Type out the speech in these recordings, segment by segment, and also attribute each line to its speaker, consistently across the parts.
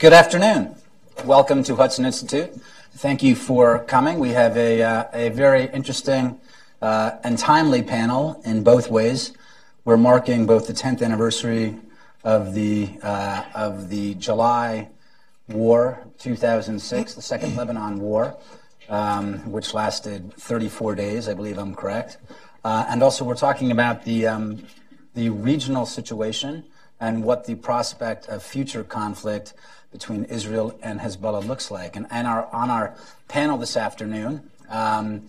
Speaker 1: Good afternoon. Welcome to Hudson Institute. Thank you for coming. We have a, uh, a very interesting uh, and timely panel in both ways. We're marking both the 10th anniversary of the, uh, of the July War 2006, the Second Lebanon War, um, which lasted 34 days, I believe I'm correct. And also, we're talking about the, um, the regional situation and what the prospect of future conflict between Israel and Hezbollah looks like. And, and our, on our panel this afternoon um,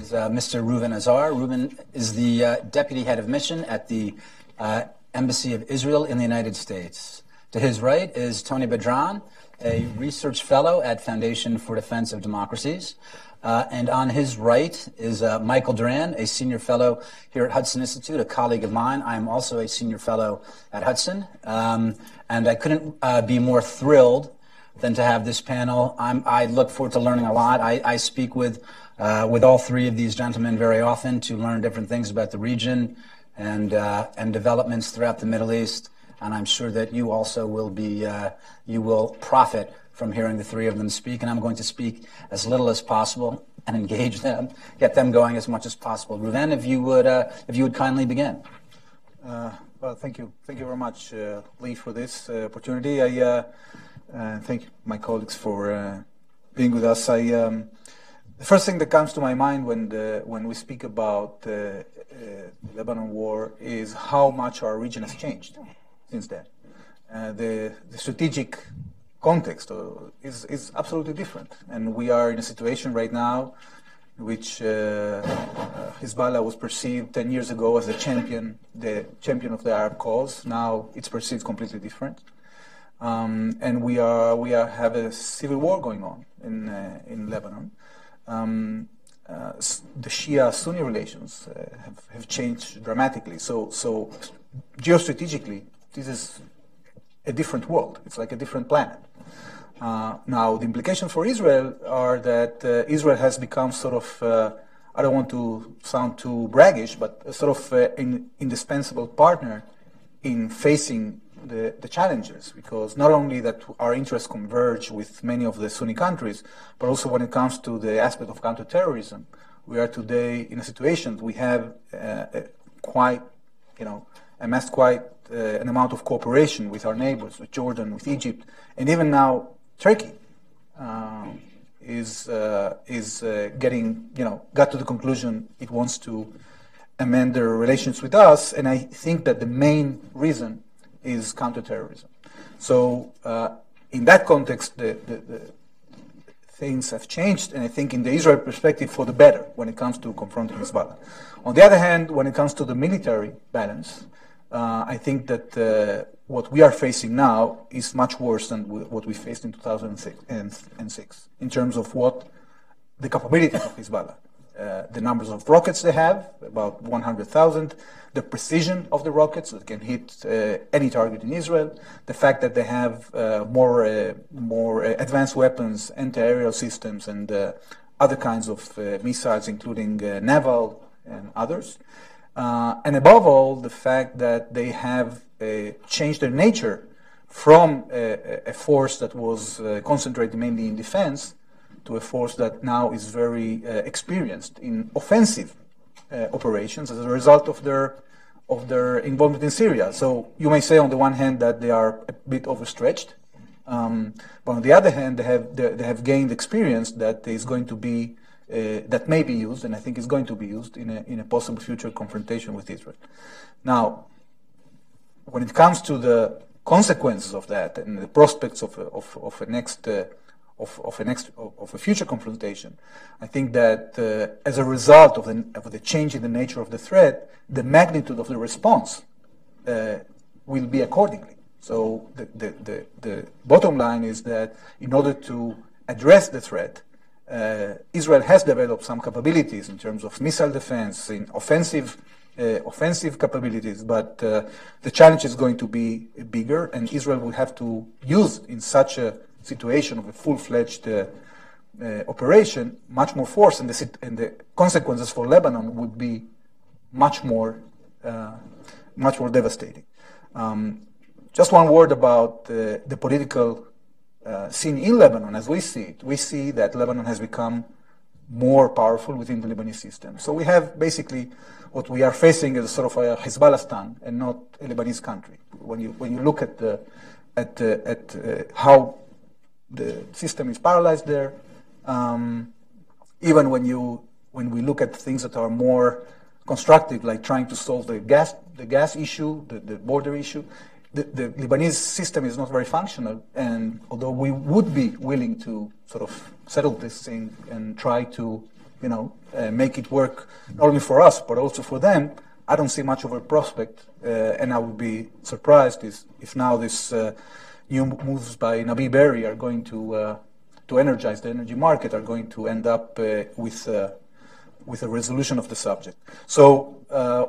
Speaker 1: is uh, Mr. Reuven Azar. Reuven is the uh, deputy head of mission at the uh, Embassy of Israel in the United States. To his right is Tony Badran, a research fellow at Foundation for Defense of Democracies. Uh, and on his right is uh, Michael Doran, a senior fellow here at Hudson Institute, a colleague of mine. I am also a senior fellow at Hudson. Um, and I couldn't uh, be more thrilled than to have this panel. I'm, i look forward to learning a lot. I, I speak with, uh, with all three of these gentlemen very often to learn different things about the region and, uh, and developments throughout the Middle East. And I'm sure that you also will be, uh, you will profit from hearing the three of them speak, and I'm going to speak as little as possible and engage them, get them going as much as possible. Reuven, if you would, uh, if you would kindly begin.
Speaker 2: Uh, well, thank you, thank you very much, uh, Lee, for this uh, opportunity. I uh, uh, thank my colleagues for being with us. I, um, the first thing that comes to my mind when the, when we speak about the Lebanon war is how much our region has changed since then. the, the strategic context uh, is, is absolutely different. And we are in a situation right now which uh, uh, Hezbollah was perceived 10 years ago as a champion, the champion of the Arab cause. Now it's perceived completely different. Um, and we are we are have a civil war going on in uh, in Lebanon. Um, uh, the Shia-Sunni relations uh, have, have changed dramatically. So so geostrategically, this is a different world. It's like a different planet. Uh, now, the implications for Israel are that uh, Israel has become sort of, uh, I don't want to sound too braggish, but sort of an uh, indispensable partner in facing the, the, challenges, because not only that our interests converge with many of the Sunni countries, but also when it comes to the aspect of counterterrorism, we are today in a situation we have uh, quite, you know, amassed quite uh, an amount of cooperation with our neighbors, with Jordan, with Egypt, and even now Turkey uh, is uh, is uh, getting you know got to the conclusion it wants to amend their relations with us, and I think that the main reason is counterterrorism. So uh, in that context, the, the, the things have changed, and I think in the Israel perspective for the better when it comes to confronting Hezbollah. On the other hand, when it comes to the military balance, uh, I think that uh, what we are facing now is much worse than what we faced in 2006 in terms of what the capabilities of Hezbollah. Uh, the numbers of rockets they have, about 100,000, the precision of the rockets that can hit uh, any target in Israel, the fact that they have uh, more, uh, more advanced weapons, anti-aerial systems, and other kinds of missiles, including naval and others. Uh, and above all, the fact that they have uh, changed their nature from a, a force that was uh, concentrated mainly in defense to a force that now is very uh, experienced in offensive uh, operations as a result of their of their involvement in Syria. So you may say on the one hand that they are a bit overstretched, um, but on the other hand, they have they, they have gained experience that is going to be uh, that may be used, and I think is going to be used in a, in a possible future confrontation with Israel. Now, when it comes to the consequences of that and the prospects of a, of, of a next uh, of, of, a next of a future confrontation, I think that uh, as a result of the, of the change in the nature of the threat, the magnitude of the response uh, will be accordingly. So the, the, the, the bottom line is that in order to address the threat, Israel has developed some capabilities in terms of missile defense, in offensive uh, offensive capabilities, but uh, the challenge is going to be bigger, and Israel will have to use in such a situation of a full-fledged uh, uh operation much more force, and the, and the, consequences for Lebanon would be much more uh, much more devastating. Um, just one word about the political uh, scene in Lebanon, as we see it, we see that Lebanon has become more powerful within the Lebanese system. So we have basically what we are facing is sort of a Hezbollah and not a Lebanese country. When you when you look at the at at uh, how the system is paralyzed there, um, even when you when we look at things that are more constructive, like trying to solve the gas the gas issue, the, the border issue, the, the, Lebanese system is not very functional, and although we would be willing to sort of settle this thing and try to, you know, uh, make it work not only for us but also for them, I don't see much of a prospect, uh, and I would be surprised if, if now this uh, new moves by Nabih Berri are going to uh, to energize the energy market are going to end up uh, with uh, with a resolution of the subject. So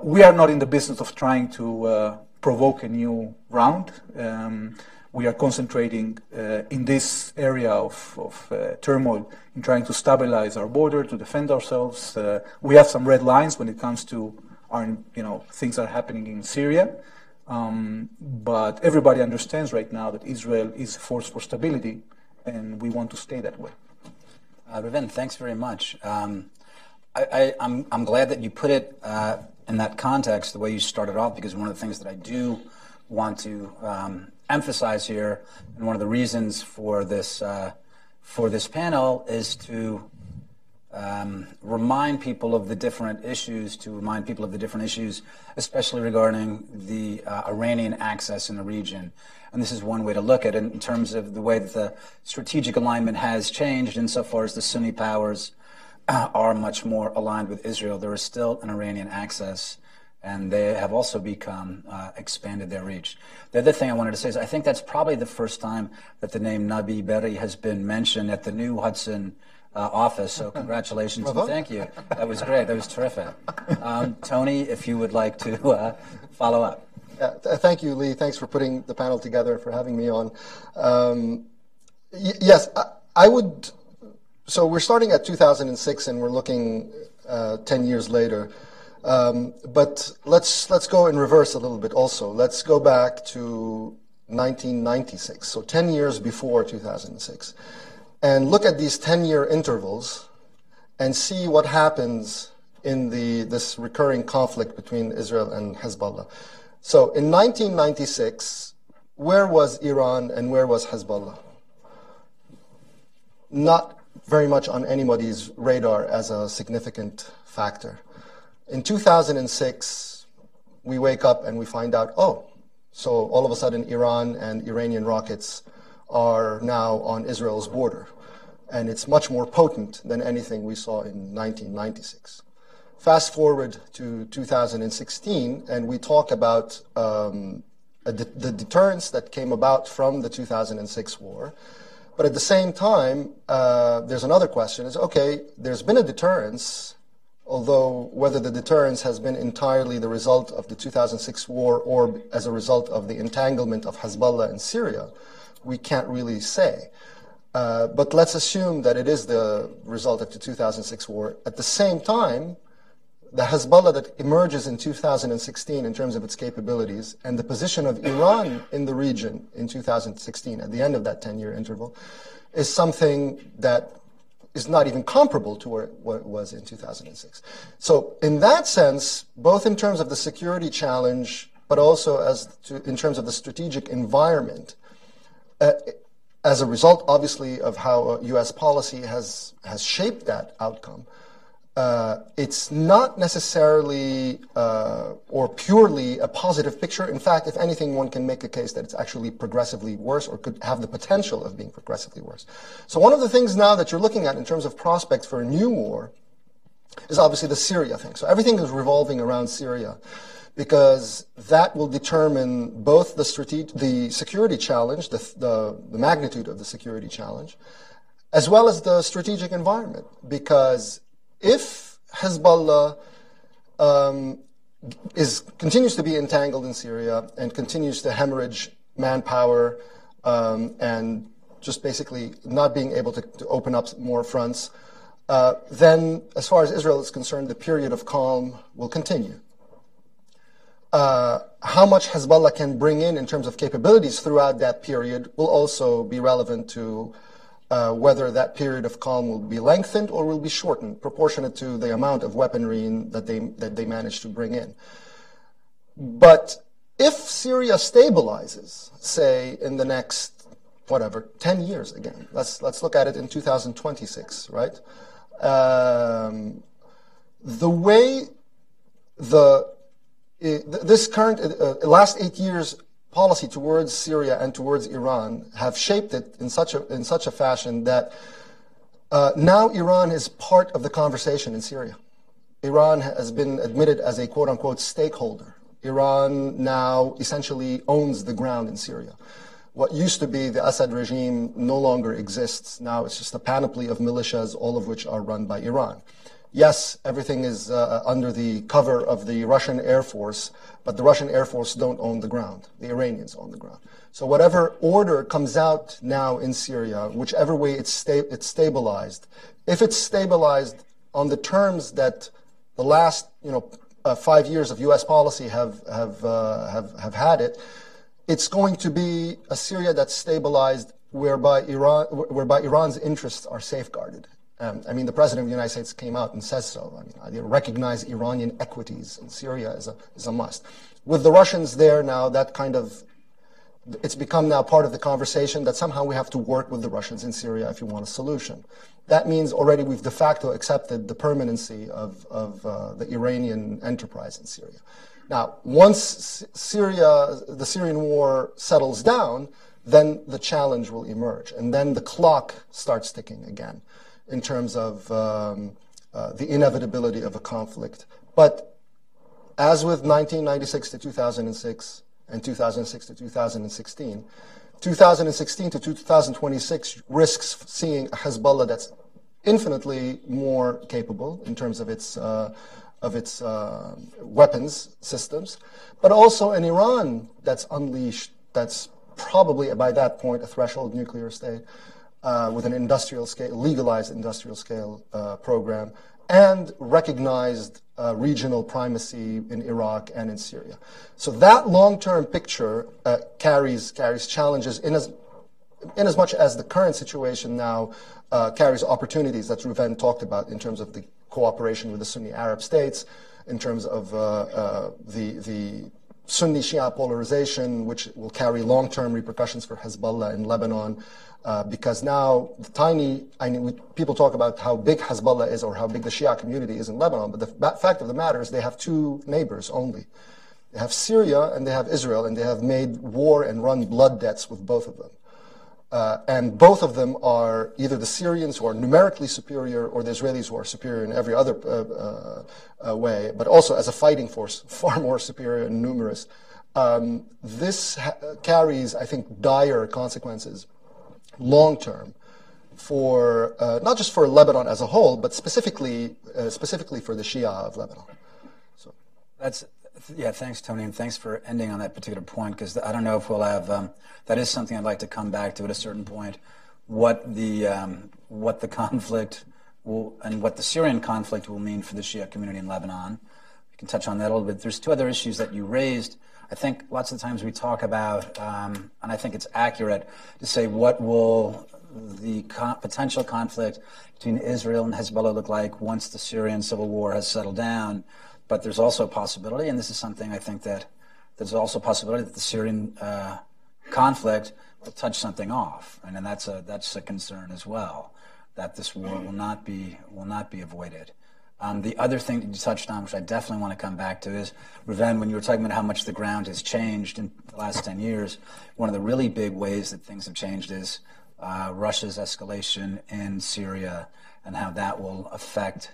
Speaker 2: we are not in the business of trying to provoke a new round. Um, we are concentrating uh, in this area of, of uh, turmoil in trying to stabilize our border, to defend ourselves. Uh, we have some red lines when it comes to our, you know, things that are happening in Syria. Um, but everybody understands right now that Israel is a force for stability, and we want to stay that way.
Speaker 1: Uh, Reuven, thanks very much. Um, I, am glad that you put it uh, in that context, the way you started off, because one of the things that I do want to um, emphasize here, and one of the reasons for this uh, for this panel is to um, remind people of the different issues, to remind people of the different issues, especially regarding the uh, Iranian axis in the region. And this is one way to look at it in terms of the way that the strategic alignment has changed insofar as the Sunni powers are much more aligned with Israel. There is still an Iranian axis, and they have also become uh, expanded their reach. The other thing I wanted to say is I think that's probably the first time that the name Nabih Berri has been mentioned at the new Hudson uh, office. So congratulations and thank you. That was great. That was terrific. Um, Tony, if you would like to uh, follow up.
Speaker 3: Yeah, th- thank you, Lee. Thanks for putting the panel together and for having me on. Um, y- yes, I, I would so we're starting at 2006 and we're looking uh, 10 years later. Um, but let's let's go in reverse a little bit also. Let's go back to 1996, so 10 years before 2006, and look at these 10-year intervals and see what happens in the this recurring conflict between Israel and Hezbollah. So in 1996, where was Iran and where was Hezbollah? Not very much on anybody's radar as a significant factor. In 2006, we wake up and we find out, oh, so all of a sudden Iran and Iranian rockets are now on Israel's border. And it's much more potent than anything we saw in 1996. Fast forward to 2016, and we talk about um, de- the deterrence that came about from the 2006 war but at the same time, uh, there's another question: is okay, there's been a deterrence, although whether the deterrence has been entirely the result of the 2006 war or as a result of the entanglement of Hezbollah in Syria, we can't really say. Uh, but let's assume that it is the result of the 2006 war. At the same time, the Hezbollah that emerges in 2016 in terms of its capabilities and the position of Iran in the region in 2016 at the end of that 10 year interval is something that is not even comparable to what it was in 2006. So, in that sense, both in terms of the security challenge, but also as to, in terms of the strategic environment, uh, as a result, obviously, of how U.S. policy has has shaped that outcome, uh, it's not necessarily uh, or purely a positive picture. In fact, if anything, one can make a case that it's actually progressively worse or could have the potential of being progressively worse. So one of the things now that you're looking at in terms of prospects for a new war is obviously the Syria thing. So everything is revolving around Syria because that will determine both the, strate- the security challenge, the, the, the magnitude of the security challenge, as well as the strategic environment. Because if Hezbollah um, is continues to be entangled in Syria and continues to hemorrhage manpower um, and just basically not being able to, to open up more fronts, uh, then as far as Israel is concerned, the period of calm will continue. uh, how much Hezbollah can bring in in terms of capabilities throughout that period will also be relevant to uh, whether that period of calm will be lengthened or will be shortened, proportionate to the amount of weaponry that they that they manage to bring in. But if Syria stabilizes, say in the next whatever 10 years again, let's let's look at it in 2026, right? Um, the way the this current uh, last eight years policy towards Syria and towards Iran have shaped it in such a in such a fashion that uh, now Iran is part of the conversation in Syria. Iran has been admitted as a quote unquote stakeholder. Iran now essentially owns the ground in Syria. What used to be the Assad regime no longer exists. Now it's just a panoply of militias, all of which are run by Iran yes, everything is uh, under the cover of the Russian Air Force, but the Russian Air Force don't own the ground. The Iranians own the ground. So whatever order comes out now in Syria, whichever way it's, sta- it's stabilized, if it's stabilized on the terms that the last, you know, uh, five years of U.S. policy have have, uh, have have had it, it's going to be a Syria that's stabilized, whereby Iran, whereby Iran's interests are safeguarded, um, I mean, the president of the United States came out and says so. I mean, I recognize Iranian equities in Syria is a, is a must. With the Russians there now, that kind of it's become now part of the conversation that somehow we have to work with the Russians in Syria if you want a solution. That means already we've de facto accepted the permanency of, of uh, the Iranian enterprise in Syria. Now, once Syria, the Syrian war settles down, then the challenge will emerge, and then the clock starts ticking again in terms of um, uh, the inevitability of a conflict. But as with 1996 to 2006 and 2006 to 2016, 2016 to 2026 risks seeing a Hezbollah that's infinitely more capable in terms of its uh, of its uh, weapons systems, but also an Iran that's unleashed, that's probably by that point a threshold nuclear state, uh, with an industrial scale, legalized industrial scale uh, program, and recognized uh, regional primacy in Iraq and in Syria. So that long-term picture uh, carries carries challenges in as in as much as the current situation now uh, carries opportunities that Reuven talked about in terms of the cooperation with the Sunni Arab states, in terms of uh, the the Sunni Shia polarization, which will carry long-term repercussions for Hezbollah in Lebanon. Uh, because now the tiny, I mean, we, people talk about how big Hezbollah is or how big the Shia community is in Lebanon, but the fact of the matter is they have two neighbors only. They have Syria and they have Israel, and they have made war and run blood debts with both of them. Uh, and both of them are either the Syrians who are numerically superior or the Israelis who are superior in every other uh, uh, uh way, but also as a fighting force, far more superior and numerous. Um, this ha- carries, I think, dire consequences long term for uh, not just for Lebanon as a whole, but specifically uh, specifically for the Shia of Lebanon.
Speaker 1: So that's yeah. Thanks, Tony, and thanks for ending on that particular point because I don't know if we'll have um, that is something I'd like to come back to at a certain point. What the um, what the conflict will and what the Syrian conflict will mean for the Shia community in Lebanon. We can touch on that a little bit. There's two other issues that you raised I think lots of times we talk about, um, and I think it's accurate to say what will the potential conflict between Israel and Hezbollah look like once the Syrian civil war has settled down. But there's also a possibility, and this is something I think that there's also a possibility that the Syrian uh, conflict will touch something off, and, and that's a that's a concern as well that this war will not be will not be avoided. Um, the other thing that you touched on, which I definitely want to come back to, is Reuven, when you were talking about how much the ground has changed in the last 10 years, one of the really big ways that things have changed is uh, Russia's escalation in Syria and how that will affect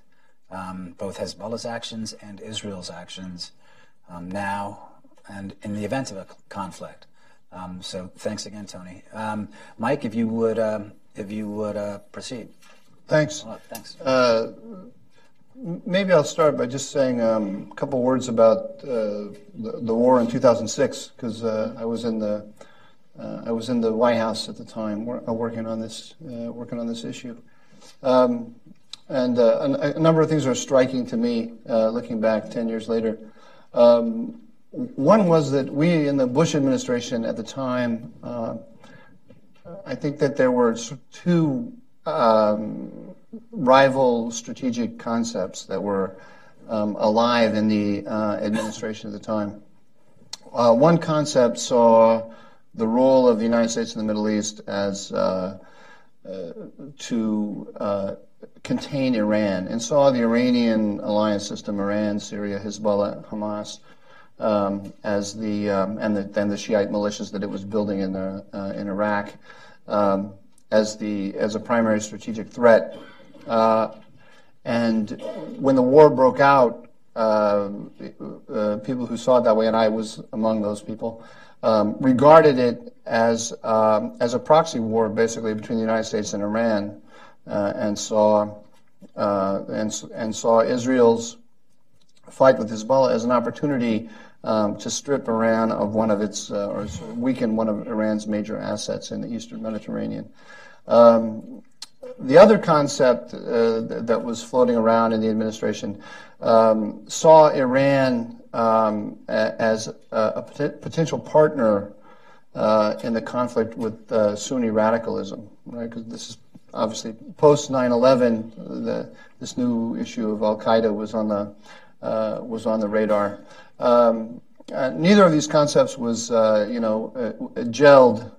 Speaker 1: um, both Hezbollah's actions and Israel's actions um, now and in the event of a conflict. Um, so thanks again, Tony. Um, Mike, if you would, um, if you would uh, proceed.
Speaker 4: Thanks.
Speaker 1: Thanks.
Speaker 4: Maybe I'll start by just saying um, a couple words about uh, the, the, war in 2006 because uh, I was in the uh, I was in the White House at the time uh, working on this uh, working on this issue, um, and uh, a, a, number of things are striking to me looking back 10 years later. Um, one was that we in the Bush administration at the time, I think that there were two um, rival strategic concepts that were um, alive in the uh, administration at the time. Uh, one concept saw the role of the United States in the Middle East as uh, uh to uh, contain Iran and saw the Iranian alliance system, Iran, Syria, Hezbollah, Hamas, um, as the um, and the, then the Shiite militias that it was building in the, uh, in Iraq um, as the as a primary strategic threat. Uh, and when the war broke out, uh, uh people who saw it that way, and I was among those people, um, regarded it as um, as a proxy war, basically between the United States and Iran, and saw and and saw Israel's fight with Hezbollah as an opportunity um, to strip Iran of one of its uh, or weaken one of Iran's major assets in the Eastern Mediterranean. Um, the other concept uh, that was floating around in the administration um, saw Iran um, as a, a, potential partner uh, in the conflict with uh, Sunni radicalism, right? Because this is obviously post 9/11. this new issue of Al Qaeda was on the uh, was on the radar. Um, uh, neither of these concepts was, uh, you know, gelled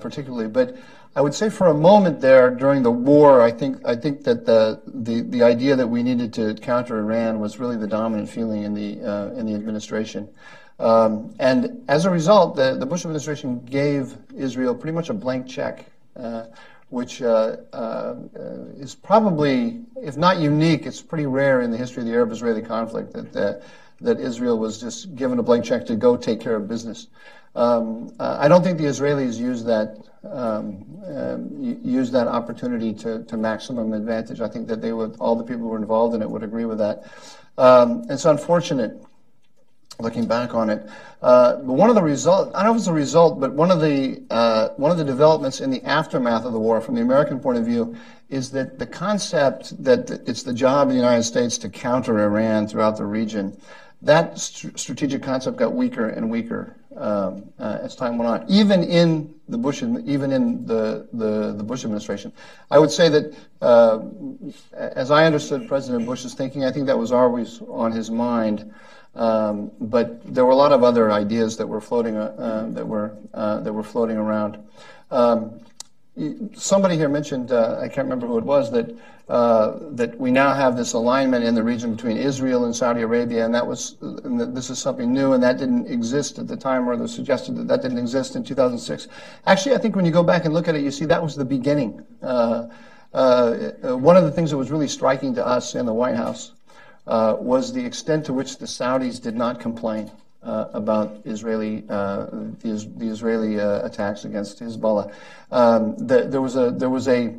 Speaker 4: particularly, but I would say for a moment there during the war, I think I think that the the, the idea that we needed to counter Iran was really the dominant feeling in the uh, in the administration. Um, and as a result, the, the Bush administration gave Israel pretty much a blank check, uh, which uh, uh, is probably, if not unique, it's pretty rare in the history of the Arab-Israeli conflict that that Israel was just given a blank check to go take care of business. Um, uh, I don't think the Israelis used that um, um, use that opportunity to, to maximum advantage. I think that they would all the people who were involved in it would agree with that. Um, it's unfortunate looking back on it. Uh, but one of the result, I don't know if it's a result, but one of the uh, one of the developments in the aftermath of the war, from the American point of view, is that the concept that it's the job of the United States to counter Iran throughout the region that st- strategic concept got weaker and weaker um, uh, as time went on. Even in the Bush, even in the, the, the Bush administration, I would say that uh, as I understood President Bush's thinking, I think that was always on his mind. Um, but there were a lot of other ideas that were floating uh, that were uh, that were floating around. Um, somebody here mentioned, uh, I can't remember who it was, that uh, that we now have this alignment in the region between Israel and Saudi Arabia, and that was and this is something new, and that didn't exist at the time, or they suggested that that didn't exist in 2006. Actually, I think when you go back and look at it, you see that was the beginning. Uh, uh one of the things that was really striking to us in the White House uh, was the extent to which the Saudis did not complain. Uh, about Israeli uh, the, the, Israeli uh, attacks against Hezbollah. Um, the, there was a there was a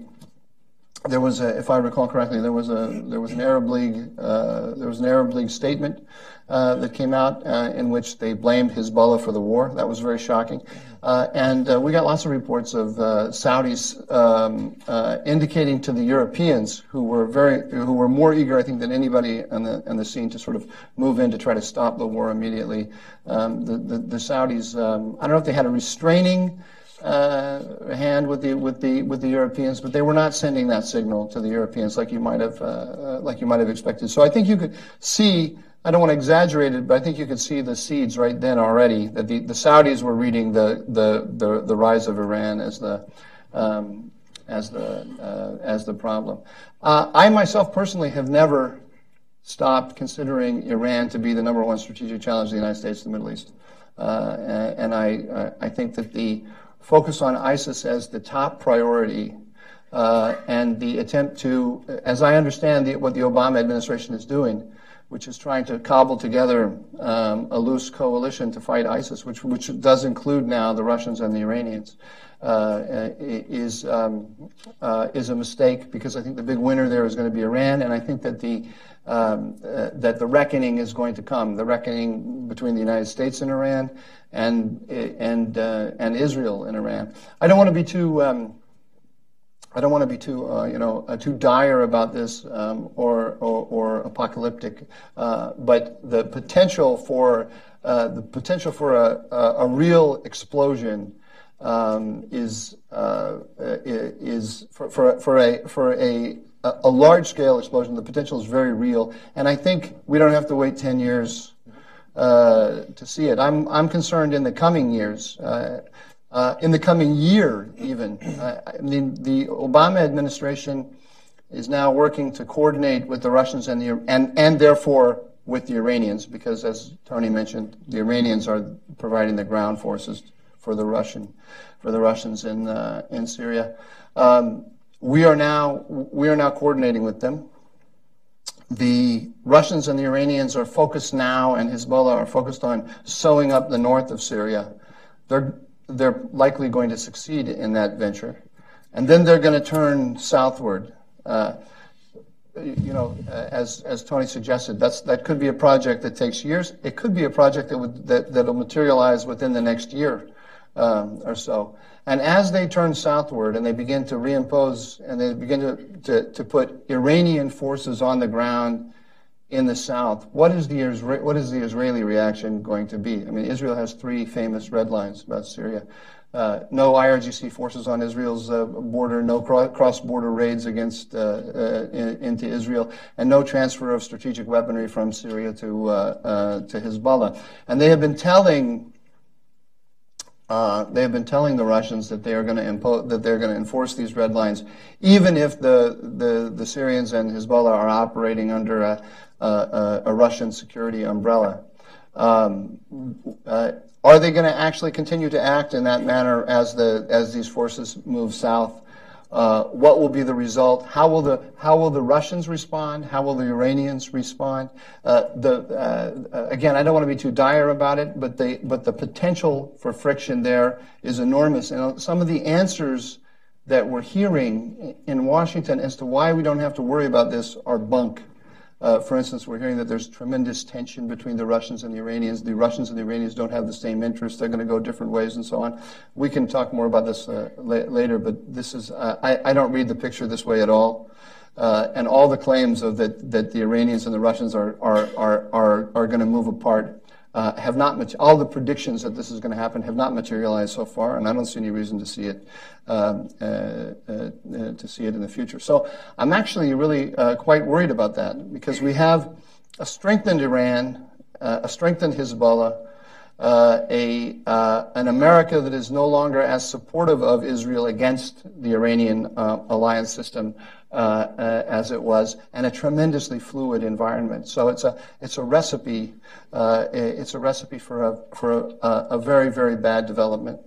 Speaker 4: there was a, if I recall correctly, there was a there was an Arab League uh, there was an Arab League statement uh, that came out uh, in which they blamed Hezbollah for the war. That was very shocking, uh, and uh, we got lots of reports of uh, Saudis um, indicating to the Europeans who were very who were more eager, I think, than anybody on the on the scene to sort of move in to try to stop the war immediately. Um, the, the, the Saudis, um, I don't know if they had a restraining uh, hand with the with the with the Europeans, but they were not sending that signal to the Europeans like you might have uh, uh, like you might have expected. So I think you could see. I don't want to exaggerate it, but I think you could see the seeds right then already that the, the Saudis were reading the, the, the, the rise of Iran as the um, as the uh, as the problem. Uh, I myself personally have never stopped considering Iran to be the number one strategic challenge of the United States in the Middle East, uh, and I I think that the focus on ISIS as the top priority uh, and the attempt to, as I understand the, what the Obama administration is doing, which is trying to cobble together um, a loose coalition to fight ISIS, which, which does include now the Russians and the Iranians, uh, is, um, uh, is a mistake because I think the big winner there is going to be Iran, and I think that the um, uh, that the reckoning is going to come, the reckoning between the United States and Iran, and and uh, and Israel and Iran. I don't want to be too um, I don't want to be too, uh, you know, uh, too dire about this um, or, or, or, apocalyptic, uh, but the potential for uh, the potential for a, a, a real explosion um, is uh, is for, for, for a for a a large scale explosion. The potential is very real, and I think we don't have to wait ten years uh, to see it. I'm I'm concerned in the coming years. Uh, in the coming year, even. Uh, I mean, the Obama administration is now working to coordinate with the Russians and the and and therefore with the Iranians, because as Tony mentioned, the Iranians are providing the ground forces for the Russian for the Russians in uh, in Syria. Um, we are now we are now coordinating with them. The Russians and the Iranians are focused now, and Hezbollah are focused on sewing up the north of Syria. They're they're likely going to succeed in that venture. And then they're going to turn southward. Uh, you know, uh, as, as Tony suggested, that's, that could be a project that takes years. It could be a project that would, that, that'll materialize within the next year um, or so. And as they turn southward and they begin to reimpose and they begin to, to, to put Iranian forces on the ground in the south, what is the what is the Israeli reaction going to be? I mean, Israel has three famous red lines about Syria. Uh, no IRGC forces on Israel's uh, border, no cross-border raids against uh, uh, in, into Israel, and no transfer of strategic weaponry from Syria to uh, uh, to Hezbollah. And they have been telling they have been telling the Russians that they are going to impose that they're going to enforce these red lines, even if the the, the Syrians and Hezbollah are operating under a a, a Russian security umbrella. Um, uh, are they going to actually continue to act in that manner as the as these forces move south? Uh, what will be the result? How will the how will the Russians respond? How will the Iranians respond? Uh, the uh, again, I don't want to be too dire about it, but the but the potential for friction there is enormous, and some of the answers that we're hearing in Washington as to why we don't have to worry about this are bunk. Uh, for instance, we're hearing that there's tremendous tension between the Russians and the Iranians. The Russians and the Iranians don't have the same interests. They're going to go different ways and so on. We can talk more about this uh, la- later, but this is, uh, I, I, don't read the picture this way at all. Uh, and all the claims of that, that the Iranians and the Russians are, are, are, are, are going to move apart uh, have not all the predictions that this is going to happen have not materialized so far, and I don't see any reason to see it um, uh, uh, to see it in the future. So I'm actually really uh, quite worried about that because we have a strengthened Iran, uh, a strengthened Hezbollah. Uh, a an America that is no longer as supportive of Israel against the Iranian alliance system uh, uh, as it was, and a tremendously fluid environment. So it's a it's a recipe uh, it's a recipe for a for a, a, very very bad development.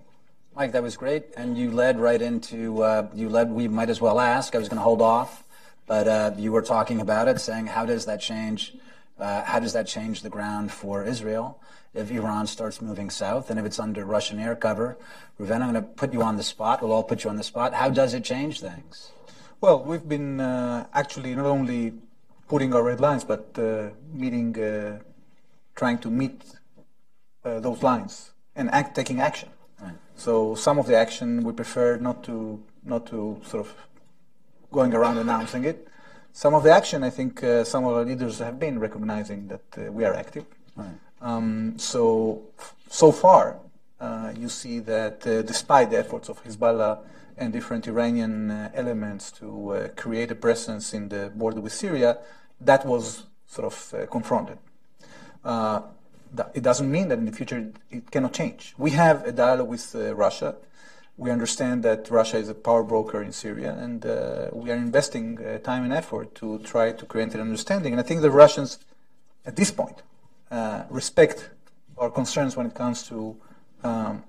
Speaker 1: Mike, that was great, and you led right into uh, you led. We might as well ask. I was going to hold off, but uh, you were talking about it, saying how does that change? Uh, how does that change the ground for Israel if Iran starts moving south and if it's under Russian air cover? Reuven, I'm going to put you on the spot. We'll all put you on the spot. How does it change things?
Speaker 2: Well, we've been uh, actually not only putting our red lines, but uh, meeting, uh, trying to meet uh, those lines and act, taking action. Right. So some of the action we prefer not to not to sort of going around announcing it. Some of the action, I think, uh, some of our leaders have been recognizing that uh, we are active. Right. Um, so so far, you see that despite the efforts of Hezbollah and different Iranian uh, elements to uh, create a presence in the border with Syria, that was sort of uh, confronted. it doesn't mean that in the future it cannot change. We have a dialogue with Russia. We understand that Russia is a power broker in Syria, and we are investing time and effort to try to create an understanding. And I think the Russians, at this point, respect our concerns when it comes to um,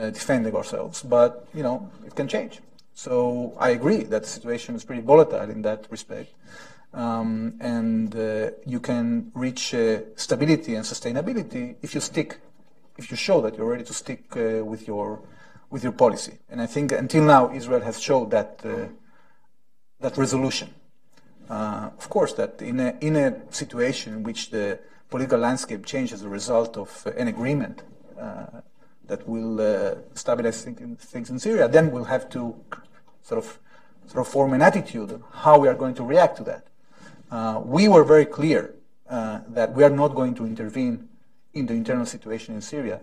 Speaker 2: uh, defending ourselves. But you know, it can change. So I agree that the situation is pretty volatile in that respect. Um, and uh, you can reach uh, stability and sustainability if you stick, if you show that you're ready to stick uh, with your with your policy. And I think until now Israel has showed that uh, that resolution. Uh, of course, that in a in a situation in which the political landscape changes as a result of an agreement that will uh, stabilize things in Syria, then we'll have to sort of sort of form an attitude how we are going to react to that. Uh, we were very clear uh, that we are not going to intervene in the internal situation in Syria.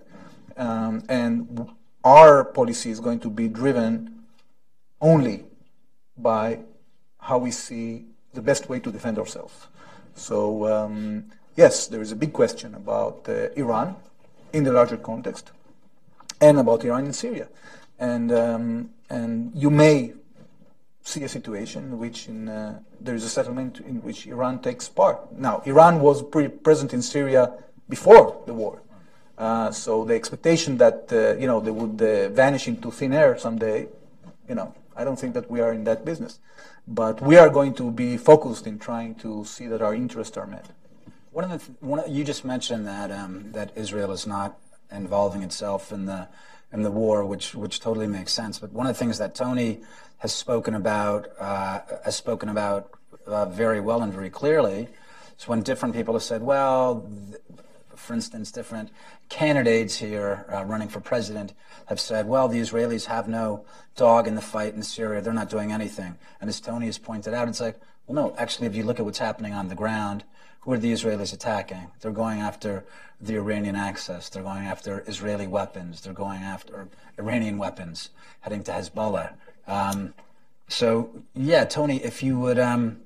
Speaker 2: Um, and our policy is going to be driven only by how we see the best way to defend ourselves. So, um, yes, there is a big question about uh, Iran in the larger context and about Iran and Syria. And, um, and you may see a situation in which in, uh, there is a settlement in which Iran takes part. Now, Iran was pre- present in Syria before the war. Uh, so the expectation that uh, you know they would uh, vanish into thin air someday, you know, I don't think that we are in that business. But we are going to be focused in trying to see that our interests are met.
Speaker 1: One of the th- one you just mentioned that um, that Israel is not involving itself in the in the war, which which totally makes sense. But one of the things that Tony has spoken about uh, has spoken about uh, very well and very clearly is when different people have said, well. For instance, different candidates here uh, running for president have said, well, the Israelis have no dog in the fight in Syria. They're not doing anything. And as Tony has pointed out, it's like, well, no, actually, if you look at what's happening on the ground, who are the Israelis attacking? They're going after the Iranian axis. They're going after Israeli weapons. They're going after Iranian weapons heading to Hezbollah. Um, so, yeah, Tony, if you would, um,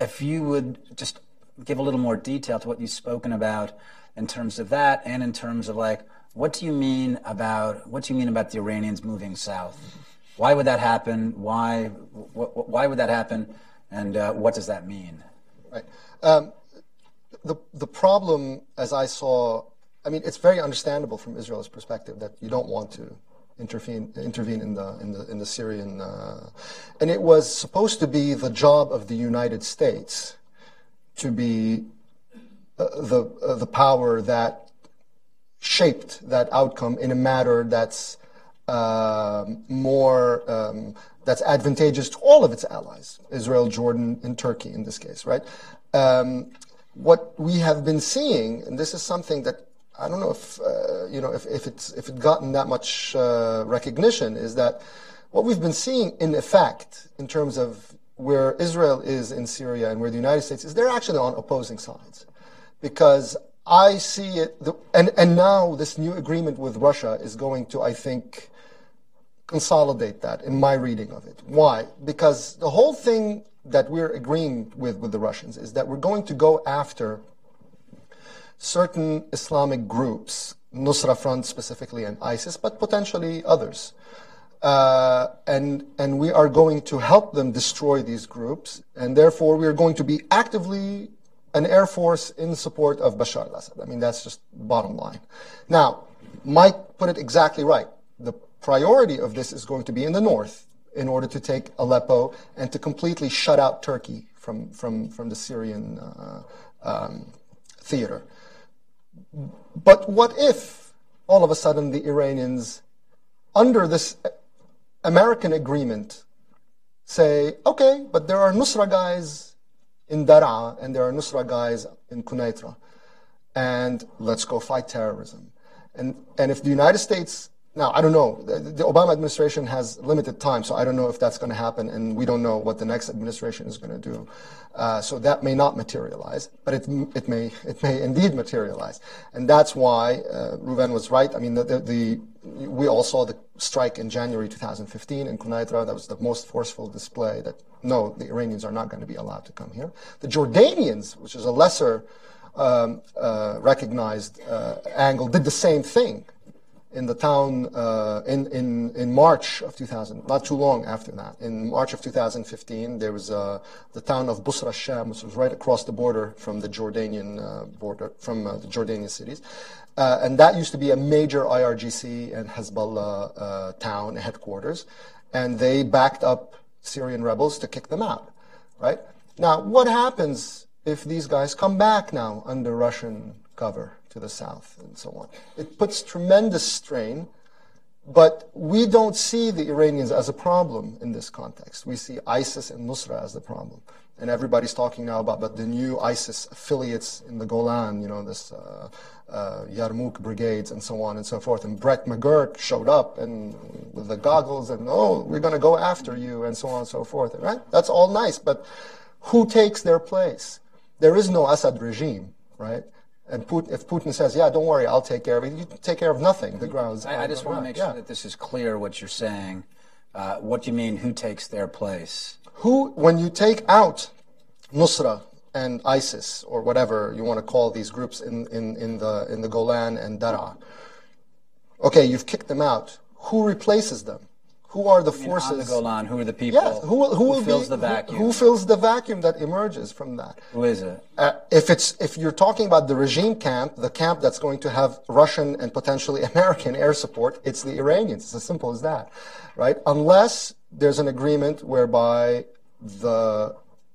Speaker 1: if you would just give a little more detail to what you've spoken about in terms of that and in terms of like what do you mean about what do you mean about the Iranians moving south? Why would that happen? Why wh- why would that happen? And uh, what does that mean?
Speaker 3: Right. Um, the the problem, as I saw, I mean, it's very understandable from Israel's perspective that you don't want to intervene intervene in the in the in the Syrian, uh, and it was supposed to be the job of the United States to be uh, the uh, the power that shaped that outcome in a manner that's uh, more um, that's advantageous to all of its allies, Israel, Jordan, and Turkey in this case, right? Um, what we have been seeing, and this is something that I don't know if uh, you know if, if it's if it gotten that much uh, recognition, is that what we've been seeing in effect in terms of where Israel is in Syria and where the United States is, they're actually on opposing sides because I see it, and, and now this new agreement with Russia is going to, I think, consolidate that in my reading of it. Why? Because the whole thing that we're agreeing with with the Russians is that we're going to go after certain Islamic groups, Nusra Front specifically and ISIS, but potentially others. Uh, and and we are going to help them destroy these groups, and therefore we are going to be actively an air force in support of Bashar al-Assad. I mean, that's just bottom line. Now, Mike put it exactly right. The priority of this is going to be in the north in order to take Aleppo and to completely shut out Turkey from, from, from the Syrian uh, um, theater. But what if all of a sudden the Iranians, under this American agreement, say, okay, but there are Nusra guys in Daraa and there are Nusra guys in Quneitra. And let's go fight terrorism. And, and if the United States, now I don't know, the, Obama administration has limited time, so I don't know if that's going to happen, and we don't know what the next administration is going to do. Uh, so that may not materialize, but it, it, may, it may indeed materialize. And that's why uh, Reuven was right. I mean, the, the, we all saw the strike in January 2015 in Quneitra. That was the most forceful display that no, the Iranians are not going to be allowed to come here. The Jordanians, which is a lesser um, uh, recognized uh, angle, did the same thing in the town uh, in, in, in March of 2000, not too long after that. In March of 2015, there was uh, the town of Busra Sham, which was right across the border from the Jordanian uh, border, from uh, the Jordanian cities. Uh, and that used to be a major IRGC and Hezbollah uh, town headquarters. And they backed up Syrian rebels to kick them out, right? Now, what happens if these guys come back now under Russian cover to the south and so on? It puts tremendous strain But we don't see the Iranians as a problem in this context. We see ISIS and Nusra as the problem. And everybody's talking now about, about the new ISIS affiliates in the Golan, you know, this uh, uh, Yarmouk brigades and so on and so forth. And Brett McGurk showed up and with the goggles and, oh, we're going to go after you and so on and so forth. Right? That's all nice, but who takes their place? There is no Assad regime, right? And Putin, if Putin says, "Yeah, don't worry, I'll take care of it," you take care of nothing. The grounds.
Speaker 1: I, I just want to make sure that this is clear. What you're saying. Uh, what do you mean? Who takes their place?
Speaker 3: Who, when you take out Nusra and ISIS or whatever you want to call these groups in, in, in the in the Golan and Daraa, okay, you've kicked them out. Who replaces them? Who are the forces?
Speaker 1: On the Golan, who are the people?
Speaker 3: Yes, who, who, who
Speaker 1: fills
Speaker 3: be,
Speaker 1: the vacuum?
Speaker 3: Who, who, fills the vacuum that emerges from that?
Speaker 1: Who is it?
Speaker 3: Uh, if it's if you're talking about the regime camp, the camp that's going to have Russian and potentially American air support, it's the Iranians. It's as simple as that, right? Unless there's an agreement whereby the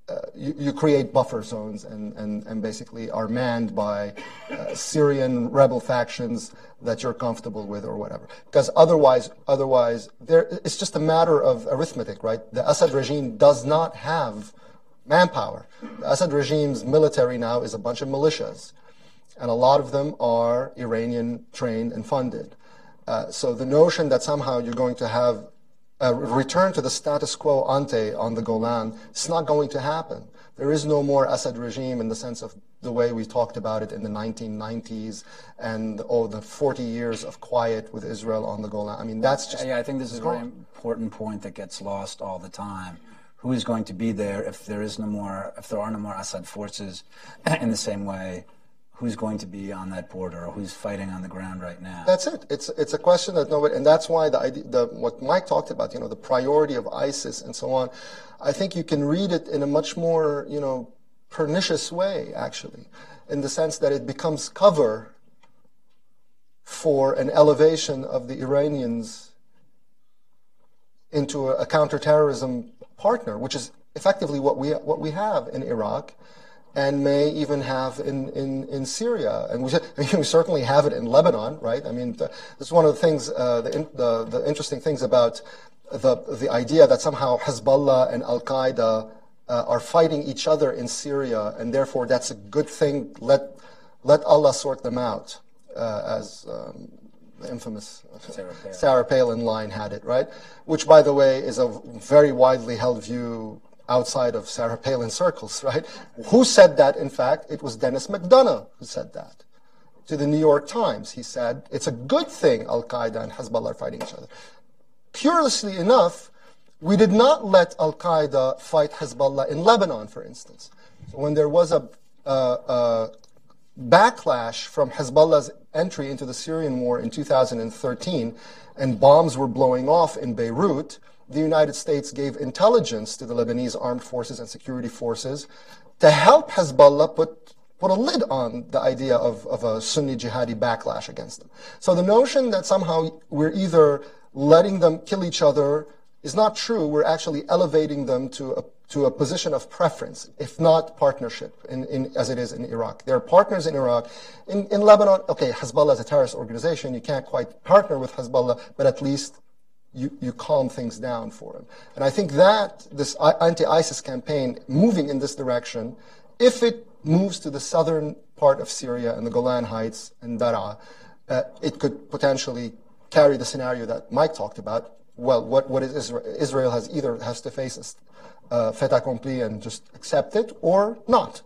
Speaker 3: uh, you, you, create buffer zones and, and, and basically are manned by uh, Syrian rebel factions that you're comfortable with or whatever. Because otherwise, otherwise, there, it's just a matter of arithmetic, right? The Assad regime does not have manpower. The Assad regime's military now is a bunch of militias, and a lot of them are Iranian trained and funded. Uh, so the notion that somehow you're going to have a return to the status quo ante on the Golan, it's not going to happen. There is no more Assad regime in the sense of the way we talked about it in the 1990s and oh the 40 years of quiet with Israel on the Golan. I mean that's just
Speaker 1: yeah. I think this is a very important point that gets lost all the time. Who is going to be there if there is no more if there are no more Assad forces in the same way? Who's going to be on that border or who's fighting on the ground right now.
Speaker 3: That's it. It's it's a question that nobody, and that's why the the what Mike talked about, you know, the priority of ISIS and so on. I think you can read it in a much more, you know, pernicious way, actually, in the sense that it becomes cover for an elevation of the Iranians into a, a counterterrorism partner, which is effectively what we what we have in Iraq and may even have in, in, in Syria. And we, we certainly have it in Lebanon, right? I mean, the, this is one of the things, uh, the, the, the, interesting things about the, the idea that somehow Hezbollah and Al Qaeda uh, are fighting each other in Syria, and therefore that's a good thing. Let, let Allah sort them out, uh, as um, the infamous Sarah Palin. Sarah Palin line had it, right? Which, by the way, is a very widely held view outside of Sarah Palin circles, right? Who said that, in fact? It was Denis McDonough who said that. To the New York Times, he said, it's a good thing Al Qaeda and Hezbollah are fighting each other. Curiously enough, we did not let Al Qaeda fight Hezbollah in Lebanon, for instance. So when there was a, backlash from Hezbollah's entry into the Syrian war in 2013, and bombs were blowing off in Beirut, the United States gave intelligence to the Lebanese armed forces and security forces to help Hezbollah put put a lid on the idea of, of a Sunni jihadi backlash against them. So the notion that somehow we're either letting them kill each other is not true. We're actually elevating them to a, to a position of preference, if not partnership, in, in, as it is in Iraq. There are partners in Iraq. In, in Lebanon, okay, Hezbollah is a terrorist organization. You can't quite partner with Hezbollah, but at least you, you calm things down for him. And I think that this anti-ISIS campaign moving in this direction, if it moves to the southern part of Syria and the Golan Heights and Daraa, uh, it could potentially carry the scenario that Mike talked about. Well, what, what is Israel? Israel has either has to face a uh, fait accompli and just accept it or not.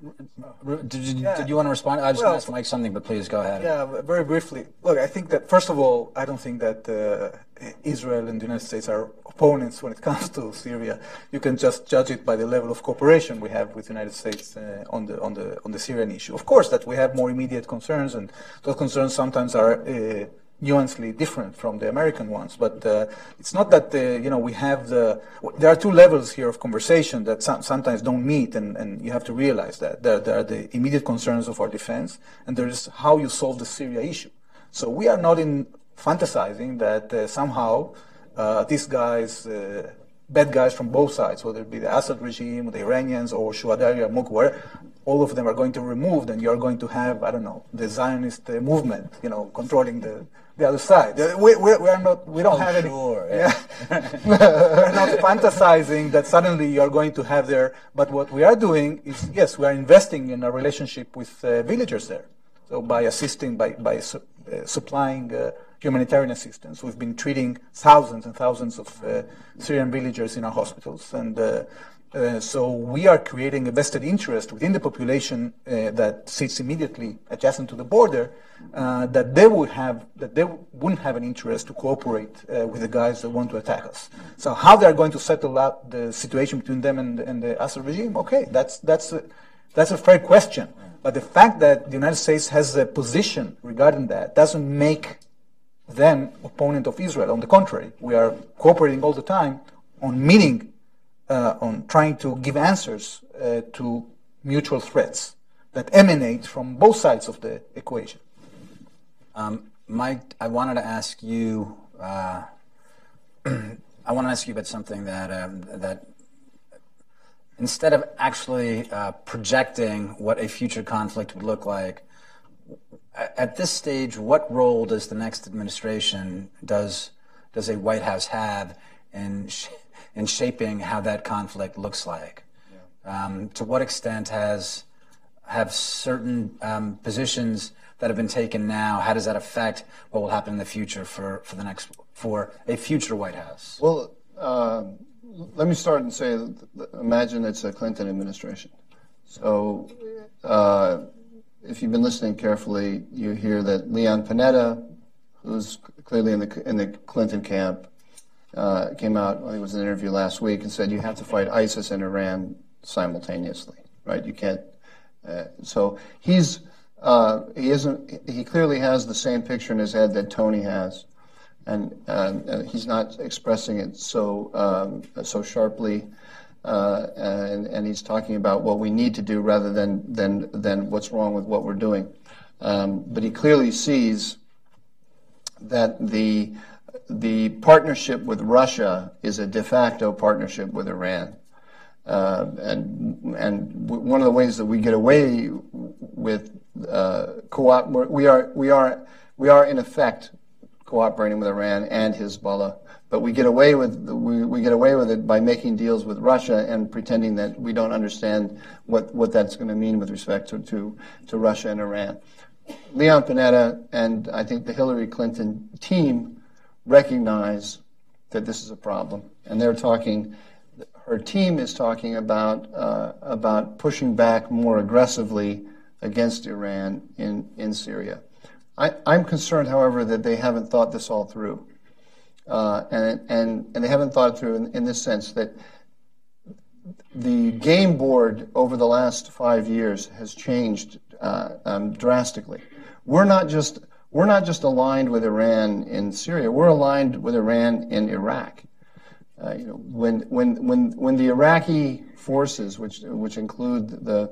Speaker 1: Did you, yeah. did you, want to respond? I was well, going to ask Mike something, but please go ahead.
Speaker 2: Yeah, very briefly. Look, I think that, first of all, I don't think that uh, Israel and the United States are opponents when it comes to Syria. You can just judge it by the level of cooperation we have with the United States uh, on, the, on, the, on the Syrian issue. Of course, that we have more immediate concerns, and those concerns sometimes are uh, nuancely different from the American ones. But uh, it's not that uh, you know we have the. There are two levels here of conversation that some, sometimes don't meet, and, and you have to realize that there, there, are the immediate concerns of our defense, and there is how you solve the Syria issue. So we are not in fantasizing that uh, somehow uh, these guys. Uh, bad guys from both sides, whether it be the Assad regime, the Iranians, or Shuhada Yarmouk, where all of them are going to remove, then you're going to have, I don't know, the Zionist movement, you know, controlling the, the other side. Uh, we, we, we are not, we don't
Speaker 1: Oh,
Speaker 2: have any.
Speaker 1: sure,
Speaker 2: Yeah. we're not fantasizing that suddenly you're going to have there, but what we are doing is, yes, we are investing in a relationship with uh, villagers there. So by assisting, by, by su- uh, supplying uh, humanitarian assistance, we've been treating thousands and thousands of uh, Syrian villagers in our hospitals. And uh, so we are creating a vested interest within the population uh, that sits immediately adjacent to the border, uh, that they would have, that they wouldn't have an interest to cooperate uh, with the guys that want to attack us. So how they are going to settle out the situation between them and, and the Assad regime? Okay, that's that's. A, that's a fair question. But the fact that the United States has a position regarding that doesn't make them opponent of Israel. On the contrary, we are cooperating all the time on meeting, on trying to give answers uh, to mutual threats that emanate from both sides of the equation.
Speaker 1: Um, Mike, I wanted to ask you. Uh, I want to ask you about something that um, that instead of actually uh, projecting what a future conflict would look like, at this stage, what role does the next administration does does a White House have in sh- in shaping how that conflict looks like? Um, to what extent has have certain um, positions that have been taken now? How does that affect what will happen in the future for, for the next for a future White House?
Speaker 4: Well, uh, let me start and say, imagine it's a Clinton administration. So, uh, if you've been listening carefully, you hear that Leon Panetta, who's clearly in the in the Clinton camp, uh, came out. I think it was an interview last week and said you have to fight ISIS and Iran simultaneously, right? You can't. Uh, so he's uh, he isn't. He clearly has the same picture in his head that Tony has and, uh, and he's not expressing it so um, so sharply, uh, and, and he's talking about what we need to do rather than than than what's wrong with what we're doing. Um, but he clearly sees that the the partnership with Russia is a de facto partnership with Iran. Uh, and and one of the ways that we get away with uh, co-op, we are we are we are in effect cooperating with Iran and Hezbollah, but we get away with we, we get away with it by making deals with Russia and pretending that we don't understand what, what that's going to mean with respect to, to to Russia and Iran. Leon Panetta and I think the Hillary Clinton team recognize that this is a problem, and they're talking. Her team is talking about uh, about pushing back more aggressively against Iran in in Syria. I, I'm concerned, however, that they haven't thought this all through, uh, and and and they haven't thought through in, in this sense that the game board over the last five years has changed uh, um, drastically. We're not just we're not just aligned with Iran in Syria. We're aligned with Iran in Iraq. Uh, you know, when when when when the Iraqi forces, which which include the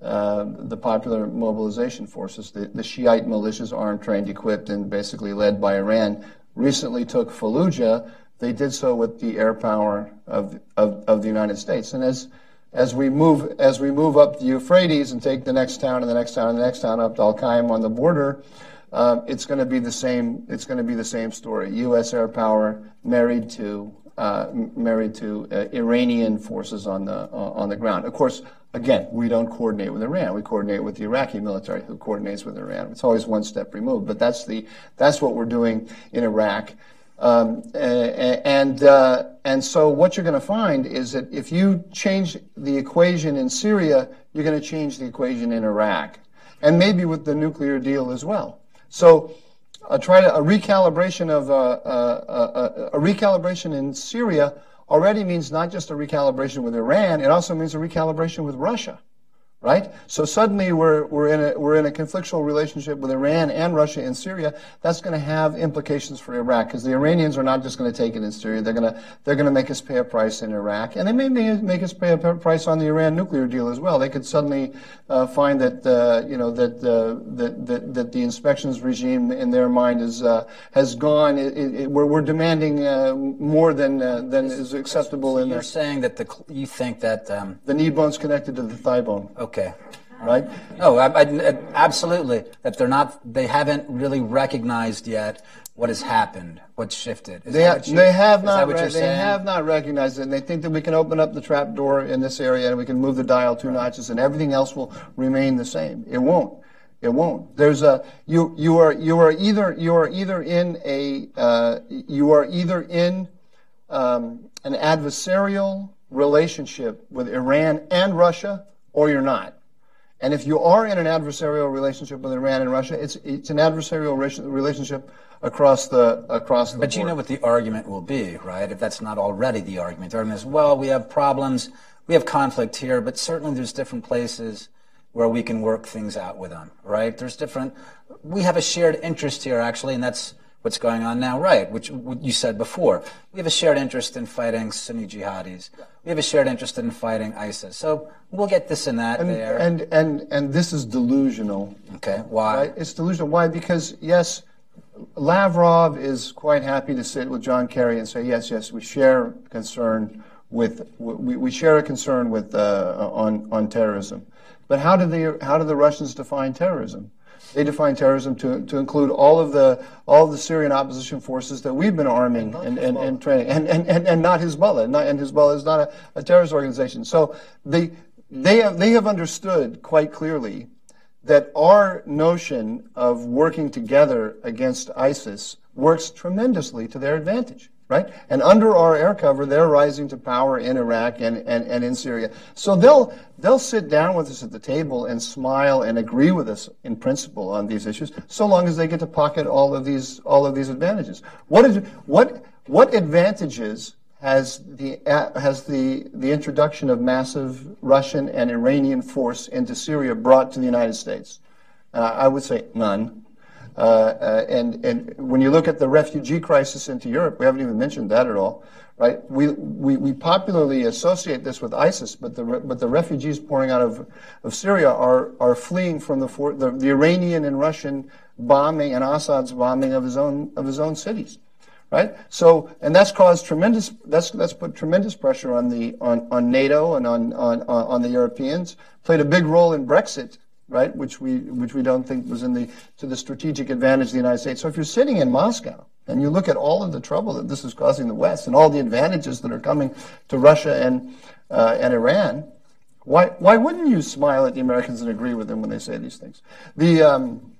Speaker 4: uh, the popular mobilization forces, the, the Shiite militias, armed, trained, equipped, and basically led by Iran, recently took Fallujah. They did so with the air power of, of, of the United States. And as as we move as we move up the Euphrates and take the next town and the next town and the next town up to Al Qaim on the border, uh, it's going to be the same. It's going to be the same story. U.S. air power married to uh, married to uh, Iranian forces on the uh, on the ground. Of course, again, we don't coordinate with Iran. We coordinate with the Iraqi military, who coordinates with Iran. It's always one step removed. But that's the that's what we're doing in Iraq. Um, and uh, and so what you're going to find is that if you change the equation in Syria, you're going to change the equation in Iraq, and maybe with the nuclear deal as well. So a try to a recalibration of uh, uh, a recalibration in Syria already means not just a recalibration with Iran; it also means a recalibration with Russia, right? So suddenly we're, we're, in a, we're in a conflictual relationship with Iran and Russia and Syria. That's going to have implications for Iraq because the Iranians are not just going to take it in Syria. They're going to, they're going to make us pay a price in Iraq. And they may make us pay a price on the Iran nuclear deal as well. They could suddenly uh, find that, uh, you know, that, uh, that, that, that, the inspections regime in their mind is, uh, has gone. It, it, we're, we're demanding uh, more than, uh, than is acceptable
Speaker 1: so
Speaker 4: in
Speaker 1: You're saying that the, you think that... Um,
Speaker 4: the knee bone's connected to the thigh bone.
Speaker 1: Okay. Okay.
Speaker 4: Right?
Speaker 1: No, I, I, absolutely. That they're not, they haven't really recognized yet what has happened, what's shifted.
Speaker 4: Is they, ha- you, they have not. Re- they have not recognized it, and they think that we can open up the trap door in this area and we can move the dial two notches, and everything else will remain the same. It won't. It won't. There's a you. You are you are either you are either in a uh, you are either in um, an adversarial relationship with Iran and Russia, or you're not. And if you are in an adversarial relationship with Iran and Russia, it's it's an adversarial relationship across the across the.
Speaker 1: But
Speaker 4: board.
Speaker 1: you know what the argument will be, right? If that's not already the argument, the argument is, well, we have problems, we have conflict here, but certainly there's different places where we can work things out with them, right? There's different. We have a shared interest here, actually, and that's what's going on now, right? Which you said before. We have a shared interest in fighting Sunni jihadis. We have a shared interest in fighting ISIS. So we'll get this and that
Speaker 4: and,
Speaker 1: there.
Speaker 4: And and and this is delusional.
Speaker 1: Okay, why?
Speaker 4: Right? It's delusional. Why? Because yes, Lavrov is quite happy to sit with John Kerry and say, yes, yes, we share concern with we, we share a concern with uh, on on terrorism. But how do the how do the Russians define terrorism? They define terrorism to, to include all of the all of the Syrian opposition forces that we've been arming and, and, and, training, and, and, and, and not Hezbollah. Not, and Hezbollah is not a, a terrorist organization. So they they have they have understood quite clearly that our notion of working together against ISIS works tremendously to their advantage right? And under our air cover, they're rising to power in Iraq and, and, and in Syria. So they'll, they'll sit down with us at the table and smile and agree with us in principle on these issues, so long as they get to pocket all of these, all of these advantages. What is, what, what advantages has the, has the, the introduction of massive Russian and Iranian force into Syria brought to the United States? Uh, I would say none. Uh, uh, and, and when you look at the refugee crisis into Europe, we haven't even mentioned that at all, right? We, we, we popularly associate this with ISIS, but the, but the refugees pouring out of, of Syria are, are fleeing from the, for, the, the Iranian and Russian bombing and Assad's bombing of his own, of his own cities right? So, and that's caused tremendous, that's, that's put tremendous pressure on the, on, on NATO and on, on, on the Europeans, played a big role in Brexit, right? Which we which we don't think was in the to the strategic advantage of the United States. So if you're sitting in Moscow and you look at all of the trouble that this is causing the West and all the advantages that are coming to Russia and uh, and Iran, why why wouldn't you smile at the Americans and agree with them when they say these things? The um,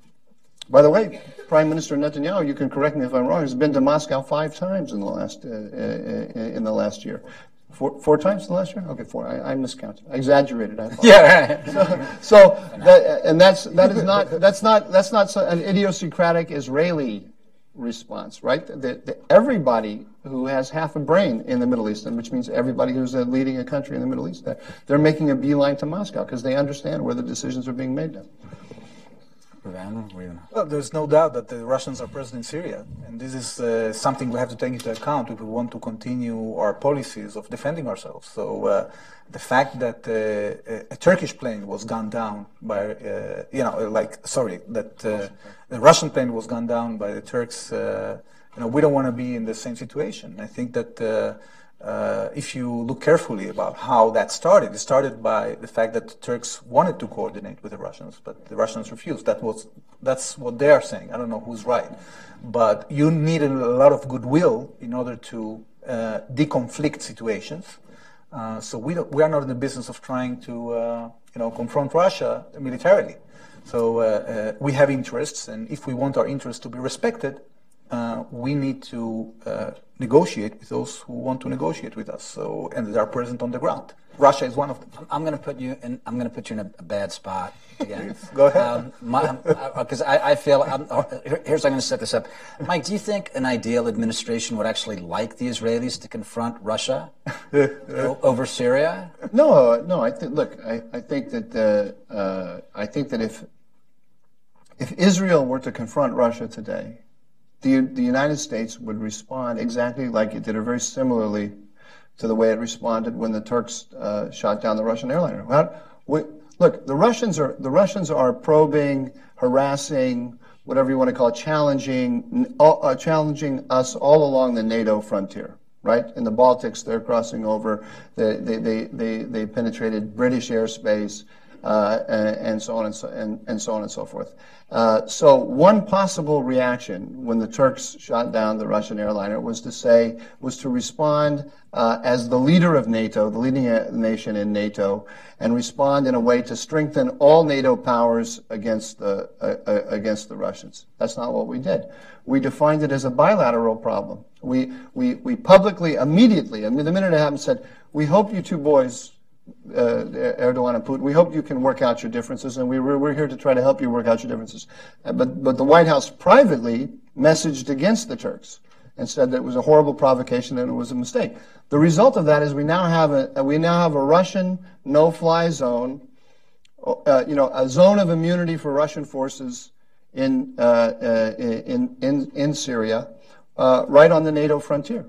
Speaker 4: by the way, Prime Minister Netanyahu, you can correct me if I'm wrong, has been to Moscow five times in the last uh, uh, in the last year. Four, four times the last year? Okay, four. I, I miscounted. I exaggerated. I thought.
Speaker 1: yeah.
Speaker 4: so, so that, and that's that is not that's not that's not an idiosyncratic Israeli response, right? The, the, everybody who has half a brain in the Middle East, and which means everybody who's uh, leading a country in the Middle East, they're, they're making a beeline to Moscow because they understand where the decisions are being made now.
Speaker 2: Well, there's no doubt that the Russians are present in Syria, and this is uh, something we have to take into account if we want to continue our policies of defending ourselves. So, uh, the fact that uh, a Turkish plane was gunned down by, uh, you know, like, sorry, that uh, the Russian plane was gunned down by the Turks, uh, you know, we don't want to be in the same situation. I think that uh, if you look carefully about how that started, it started by the fact that the Turks wanted to coordinate with the Russians, but the Russians refused. That was that's what they are saying. I don't know who's right, but you need a lot of goodwill in order to uh, deconflict situations. Uh, so we we are not in the business of trying to uh, you know confront Russia militarily. So uh, uh, we have interests, and if we want our interests to be respected, we need to negotiate with those who want to negotiate with us. So, and they are present on the ground. Russia is one of them.
Speaker 1: I'm going to put you in. I'm going to put you in a, bad spot again.
Speaker 2: Go ahead.
Speaker 1: Because um, I, I, feel. I'm, uh, here's how I'm going to set this up. Mike, do you think an ideal administration would actually like the Israelis to confront Russia over Syria?
Speaker 4: No, no. I think. Look, I, I think that uh, uh, I think that if if Israel were to confront Russia today, the the United States would respond exactly like it did, or very similarly to the way it responded when the Turks uh, shot down the Russian airliner. we, look, the Russians are the Russians are probing, harassing, whatever you want to call it, challenging, uh, challenging us all along the NATO frontier. Right in the Baltics, they're crossing over. They they they they, they penetrated British airspace. Uh, and, so on and so, and, and so on and so forth. Uh, so one possible reaction when the Turks shot down the Russian airliner was to say, was to respond uh, as the leader of NATO, the leading nation in NATO, and respond in a way to strengthen all NATO powers against the, uh, against the Russians. That's not what we did. We defined it as a bilateral problem. We, we, we publicly, immediately, I mean, the minute it happened, said, we hope you two boys uh, Erdogan and Putin. We hope you can work out your differences, and we, we're here to try to help you work out your differences. Uh, but, but the White House privately messaged against the Turks and said that it was a horrible provocation and it was a mistake. The result of that is we now have a we now have a Russian no-fly zone, uh, you know, a zone of immunity for Russian forces in uh, uh in in in Syria, uh, right on the NATO frontier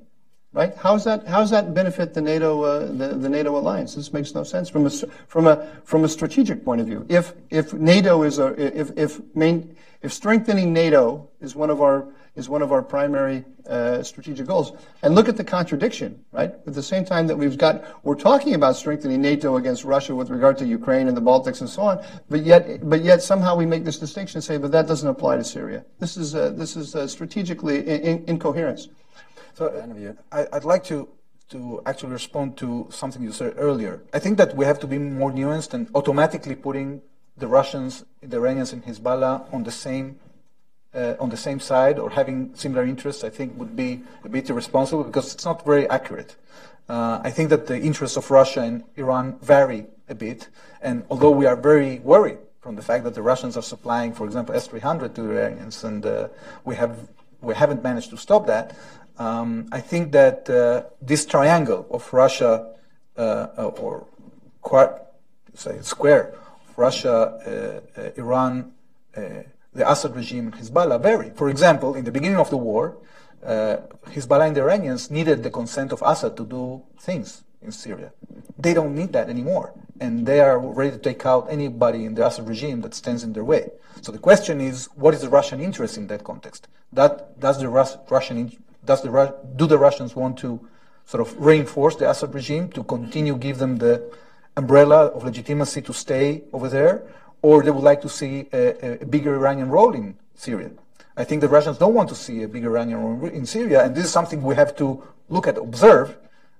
Speaker 4: right? How's that? How's that benefit the NATO uh, the, the NATO alliance? This makes no sense from a from a from a strategic point of view. If if NATO is a if if main if strengthening NATO is one of our is one of our primary uh, strategic goals, and look at the contradiction, right? At the same time that we've got we're talking about strengthening NATO against Russia with regard to Ukraine and the Baltics and so on, but yet but yet somehow we make this distinction and say, but that doesn't apply to Syria. This is uh, this is uh, strategically in, in, incoherence.
Speaker 2: So I, would like to, to actually respond to something you said earlier. I think that we have to be more nuanced and automatically putting the Russians, the Iranians, and Hezbollah on the same uh, on the same side or having similar interests, I think would be a bit irresponsible because it's not very accurate. Uh, I think that the interests of Russia and Iran vary a bit, and although we are very worried from the fact that the Russians are supplying, for example, S-300 to the Iranians, and uh, we have we haven't managed to stop that. Um, I think that uh, this triangle of Russia uh, uh or say square of Russia, uh, uh, Iran, the Assad regime, and Hezbollah vary. For example, in the beginning of the war, Hezbollah and the Iranians needed the consent of Assad to do things in Syria. They don't need that anymore, and they are ready to take out anybody in the Assad regime that stands in their way. So the question is, what is the Russian interest in that context? That does the Rus- Russian does the, do the Russians want to sort of reinforce the Assad regime to continue give them the umbrella of legitimacy to stay over there, or they would like to see a, a bigger Iranian role in Syria? I think the Russians don't want to see a bigger Iranian role in Syria, and this is something we have to look at, observe,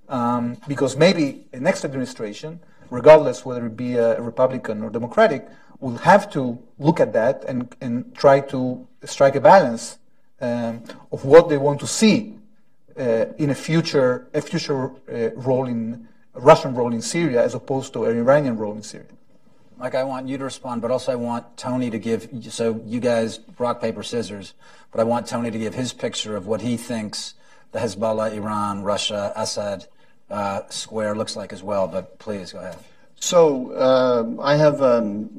Speaker 2: um, because maybe a next administration, regardless whether it be a Republican or Democratic, will have to look at that and, and try to strike a balance um, of what they want to see uh, in a future a future uh, role in Russian role in Syria as opposed to an Iranian role in Syria.
Speaker 1: Mike, I want you to respond, but also I want Tony to give. So you guys rock paper scissors, but I want Tony to give his picture of what he thinks the Hezbollah, Iran, Russia, Assad uh, square looks like as well. But please go ahead.
Speaker 4: So uh, I have um,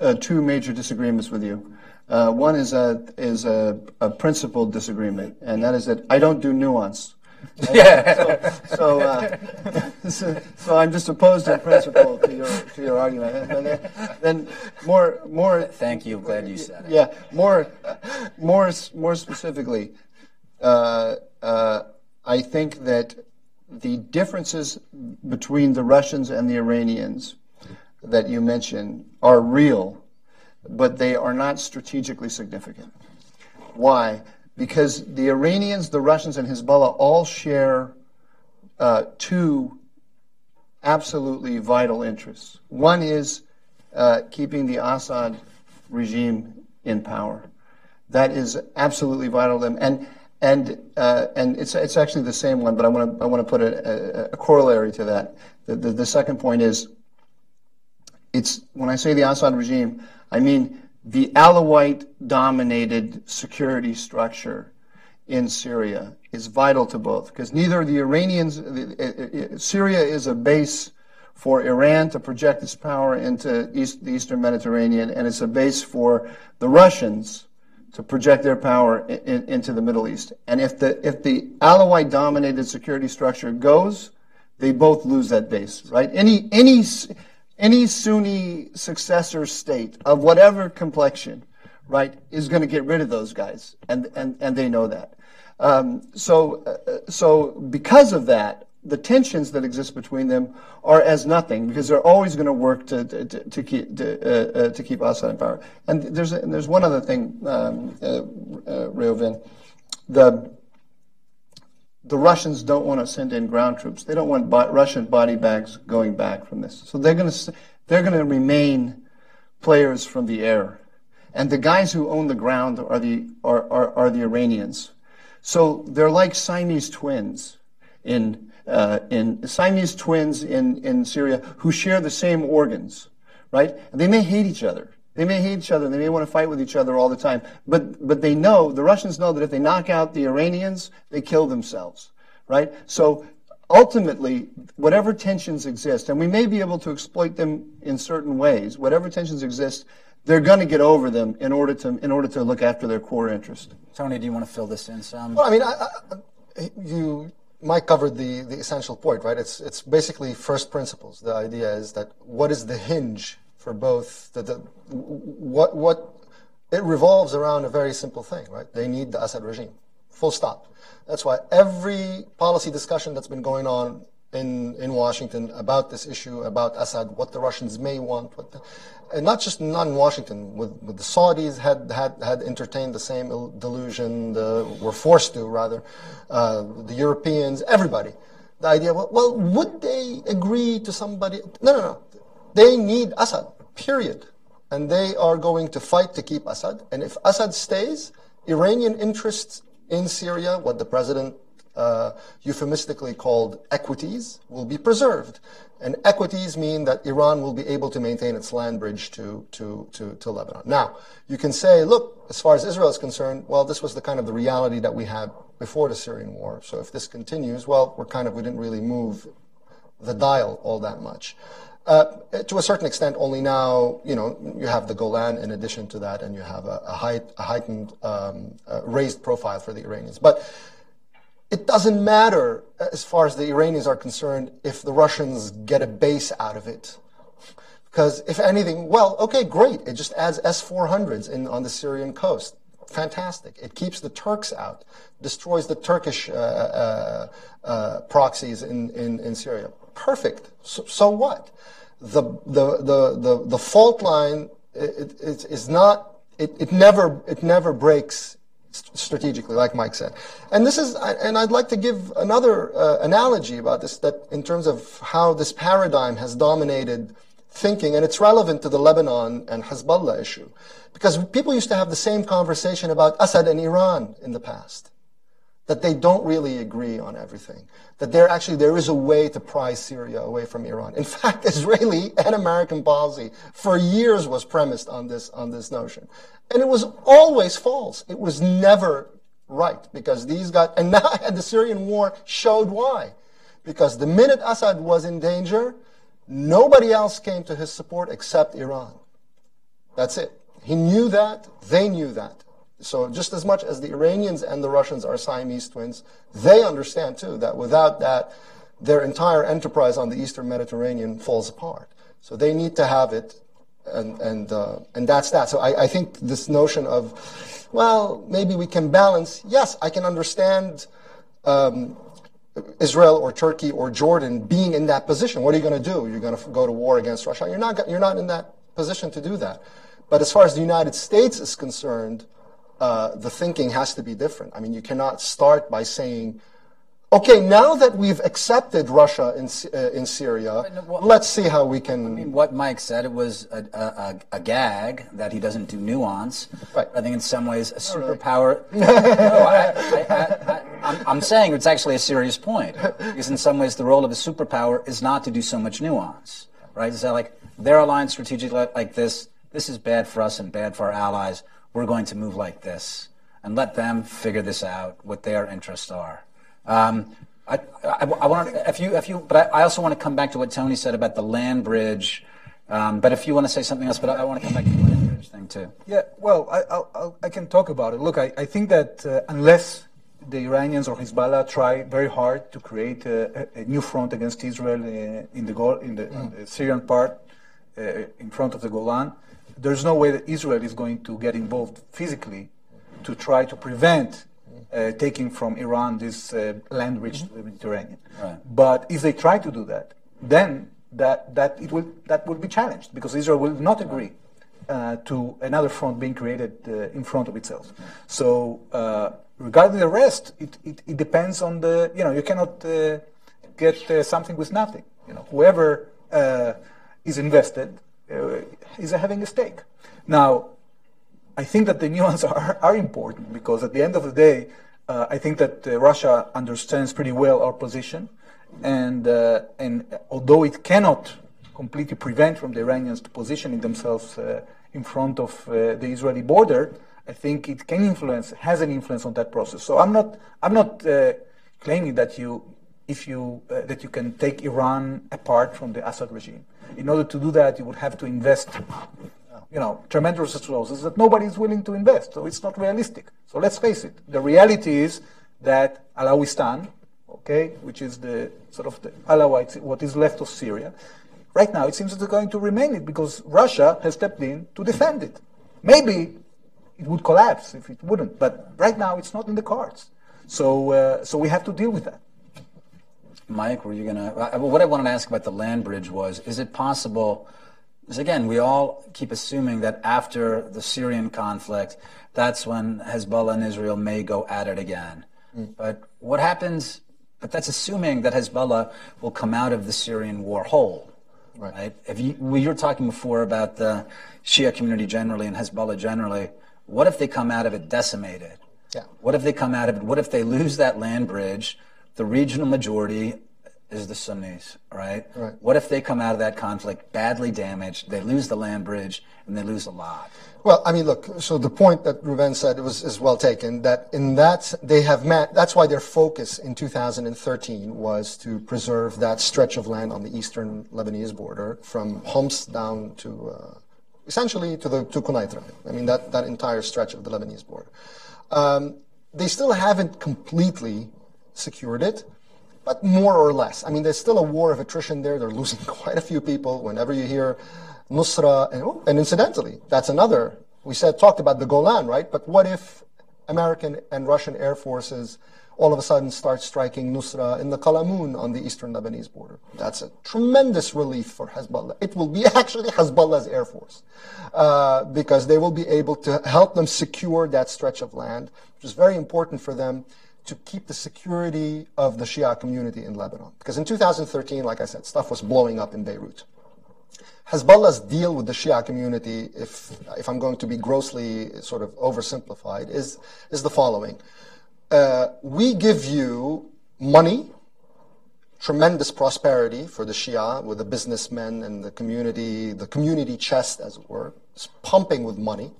Speaker 4: uh, two major disagreements with you. Uh, one is a is a, a principled disagreement, and that is that I don't do nuance.
Speaker 1: Right? Yeah.
Speaker 4: So, so, uh, so, so, I'm just opposed in principle to your to your argument. And then, then more more.
Speaker 1: Thank you. Glad you said
Speaker 4: it. Yeah. More more more specifically, uh, uh, I think that the differences between the Russians and the Iranians that you mentioned are real but they are not strategically significant. Why? Because the Iranians, the Russians, and Hezbollah all share uh, two absolutely vital interests. One is uh, keeping the Assad regime in power. That is absolutely vital to them. And and uh, and it's it's actually the same one, but I want to I want to put a, a, a corollary to that. The, the, the second point is, it's when I say the Assad regime, I mean the Alawite dominated security structure in Syria is vital to both because neither the Iranians, uh, uh, uh, Syria is a base for Iran to project its power into East, the Eastern Mediterranean, and it's a base for the Russians to project their power in, into the Middle East. And if the if the Alawite dominated security structure goes, they both lose that base, right? Any any any Sunni successor state of whatever complexion, right, is going to get rid of those guys, and and and they know that. Um, so uh, so because of that, the tensions that exist between them are as nothing because they're always going to work to, to, to keep to, uh, uh, to, keep Assad in power. And there's and there's one other thing, um, uh, uh. The the Russians don't want to send in ground troops. They don't want bo- Russian body bags going back from this. So they're going to they're going to remain players from the air. And the guys who own the ground are the are, are, are the Iranians. So they're like Siamese twins in uh, in Siamese twins in, in Syria who share the same organs, right? And they may hate each other. They may hate each other. They may want to fight with each other all the time. But, but they know, the Russians know that if they knock out the Iranians, they kill themselves, right? So ultimately, whatever tensions exist, and we may be able to exploit them in certain ways, whatever tensions exist, they're going to get over them in order to in order to look after their core interest.
Speaker 1: Tony, do you want to fill this in some?
Speaker 3: Well, I mean, I, I, you Mike covered the, the essential point, right? It's, it's basically first principles. The idea is that what is the hinge for both, the, the, what, what, it revolves around a very simple thing, right? They need the Assad regime. Full stop. That's why every policy discussion that's been going on in, in Washington about this issue, about Assad, what the Russians may want, the, and not just not in Washington, with, with the Saudis had, had, had entertained the same delusion, the, were forced to rather, uh, the Europeans, everybody. The idea, well, well, would they agree to somebody? No, no, no. They need Assad, period. And they are going to fight to keep Assad. And if Assad stays, Iranian interests in Syria, what the president uh, euphemistically called equities, will be preserved. And equities mean that Iran will be able to maintain its land bridge to, to, to, to Lebanon. Now, you can say, look, as far as Israel is concerned, well, this was the kind of the reality that we had before the Syrian war. So if this continues, well, we're kind of, we didn't really move the dial all that much. Uh, to a certain extent, only now, you know, you have the Golan in addition to that, and you have a, a, height, a heightened, um, uh, raised profile for the Iranians. But it doesn't matter as far as the Iranians are concerned if the Russians get a base out of it. Because if anything, well, okay, great. It just adds S-400s in, on the Syrian coast. Fantastic. It keeps the Turks out, destroys the Turkish uh, uh, uh, proxies in, in, in Syria. Perfect. So, so, what? The, the, the, the, the fault line it, it, is not, it, it, never, it never breaks strategically, like Mike said. And this is, and I'd like to give another uh, analogy about this, that in terms of how this paradigm has dominated thinking, and it's relevant to the Lebanon and Hezbollah issue, because people used to have the same conversation about Assad and Iran in the past that they don't really agree on everything. That there actually there is a way to pry Syria away from Iran. In fact, Israeli and American policy for years was premised on this on this notion, and it was always false. It was never right because these guys and now and the Syrian war showed why. Because the minute Assad was in danger, nobody else came to his support except Iran. That's it. He knew that. They knew that. So just as much as the Iranians and the Russians are Siamese twins, they understand too that without that, their entire enterprise on the Eastern Mediterranean falls apart. So they need to have it, and and uh, and that's that. So I, I think this notion of, well, maybe we can balance. Yes, I can understand. Um, Israel or Turkey or Jordan being in that position. What are you going to do? You're going to go to war against Russia? You're not. You're not in that position to do that. But as far as the United States is concerned, uh, the thinking has to be different. I mean, you cannot start by saying, Okay, now that we've accepted Russia in, uh, in Syria, let's see how we can.
Speaker 1: I mean, what Mike said, it was a, a, a gag that he doesn't do nuance.
Speaker 3: Right.
Speaker 1: I think in some ways a superpower. no, I, am saying it's actually a serious point because in some ways the role of a superpower is not to do so much nuance, right? Is that like they're aligned strategically like this? This is bad for us and bad for our allies. We're going to move like this and let them figure this out, what their interests are. Um, I, I, I want if you, if you, but I, I, also want to come back to what Tony said about the land bridge. Um, but if you want to say something else, but I, want to come back to the land bridge thing too.
Speaker 2: Yeah, well, I, I, can talk about it. Look, I, I think that uh, unless the Iranians or Hezbollah try very hard to create a, a new front against Israel in, in the, in the, mm. in the Syrian part, uh, in front of the Golan, there's no way that Israel is going to get involved physically to try to prevent uh, taking from Iran this uh, land bridge mm-hmm. to the Mediterranean. Right. But if they try to do that, then that, that, it will, that will be challenged because Israel will not agree uh, to another front being created uh, in front of itself. So uh, regarding the rest, it, it, it, depends on the, you know, you cannot uh, get something with nothing. You know, whoever is invested is having a stake. Now, I think that the nuances are, are important because at the end of the day, uh, I think that uh, Russia understands pretty well our position, and uh, and although it cannot completely prevent from the Iranians to positioning themselves uh, in front of uh, the Israeli border, I think it can influence, has an influence on that process. So I'm not I'm not uh, claiming that you if you that you can take Iran apart from the Assad regime. In order to do that, you would have to invest you know, tremendous resources that nobody is willing to invest. So it's not realistic. So let's face it. The reality is that Alawistan, okay, which is the sort of the Alawites, what is left of Syria, right now it seems that they're going to remain it because Russia has stepped in to defend it. Maybe it would collapse if it wouldn't, but right now it's not in the cards. So, uh, so we have to deal with that.
Speaker 1: Mike, were you going to? What I wanted to ask about the land bridge was: Is it possible? Because again, we all keep assuming that after the Syrian conflict, that's when Hezbollah and Israel may go at it again. Mm. But what happens? But that's assuming that Hezbollah will come out of the Syrian war whole. Right. right? If you were talking before about the Shia community generally and Hezbollah generally. What if they come out of it decimated?
Speaker 3: Yeah.
Speaker 1: What if they come out of it? What if they lose that land bridge? The regional majority is the Sunnis, right?
Speaker 3: right?
Speaker 1: What if they come out of that conflict badly damaged, they lose the land bridge, and they lose a lot?
Speaker 3: Well, I mean, look, so the point that Reuven said was, is well taken, that in that they have met, that's why their focus in 2013 was to preserve that stretch of land on the eastern Lebanese border from Homs down to, uh, essentially to the, to Quneitra. I mean, that, that entire stretch of the Lebanese border. Um, they still haven't completely secured it but more or less. I mean, there's still a war of attrition there. They're losing quite a few people. Whenever you hear Nusra, and, oh, and incidentally, that's another. We said talked about the Golan, right? But what if American and Russian air forces all of a sudden start striking Nusra in the Qalamun on the eastern Lebanese border. That's a tremendous relief for Hezbollah. It will be actually Hezbollah's air force uh, because they will be able to help them secure that stretch of land, which is very important for them to keep the security of the Shia community in Lebanon. Because in 2013, like I said, stuff was blowing up in Beirut. Hezbollah's deal with the Shia community, if, if I'm going to be grossly sort of oversimplified, is, is the following. Uh, we give you money, tremendous prosperity for the Shia with the businessmen and the community, the community chest, as it were, is pumping with money.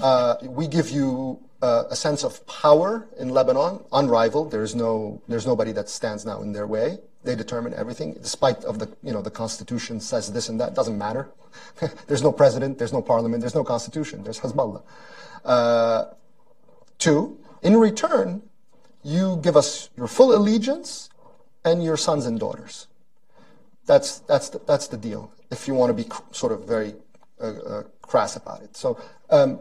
Speaker 3: Uh, we give you uh, a sense of power in Lebanon, unrivaled. There's no, there's nobody that stands now in their way. They determine everything, despite of the, you know, the constitution says this and that. Doesn't matter. there's no president, there's no parliament, there's no constitution. There's Hezbollah. Uh, two, in return, you give us your full allegiance and your sons and daughters. That's that's the, that's the deal. If you want to be cr- sort of very uh, uh, crass about it. So um,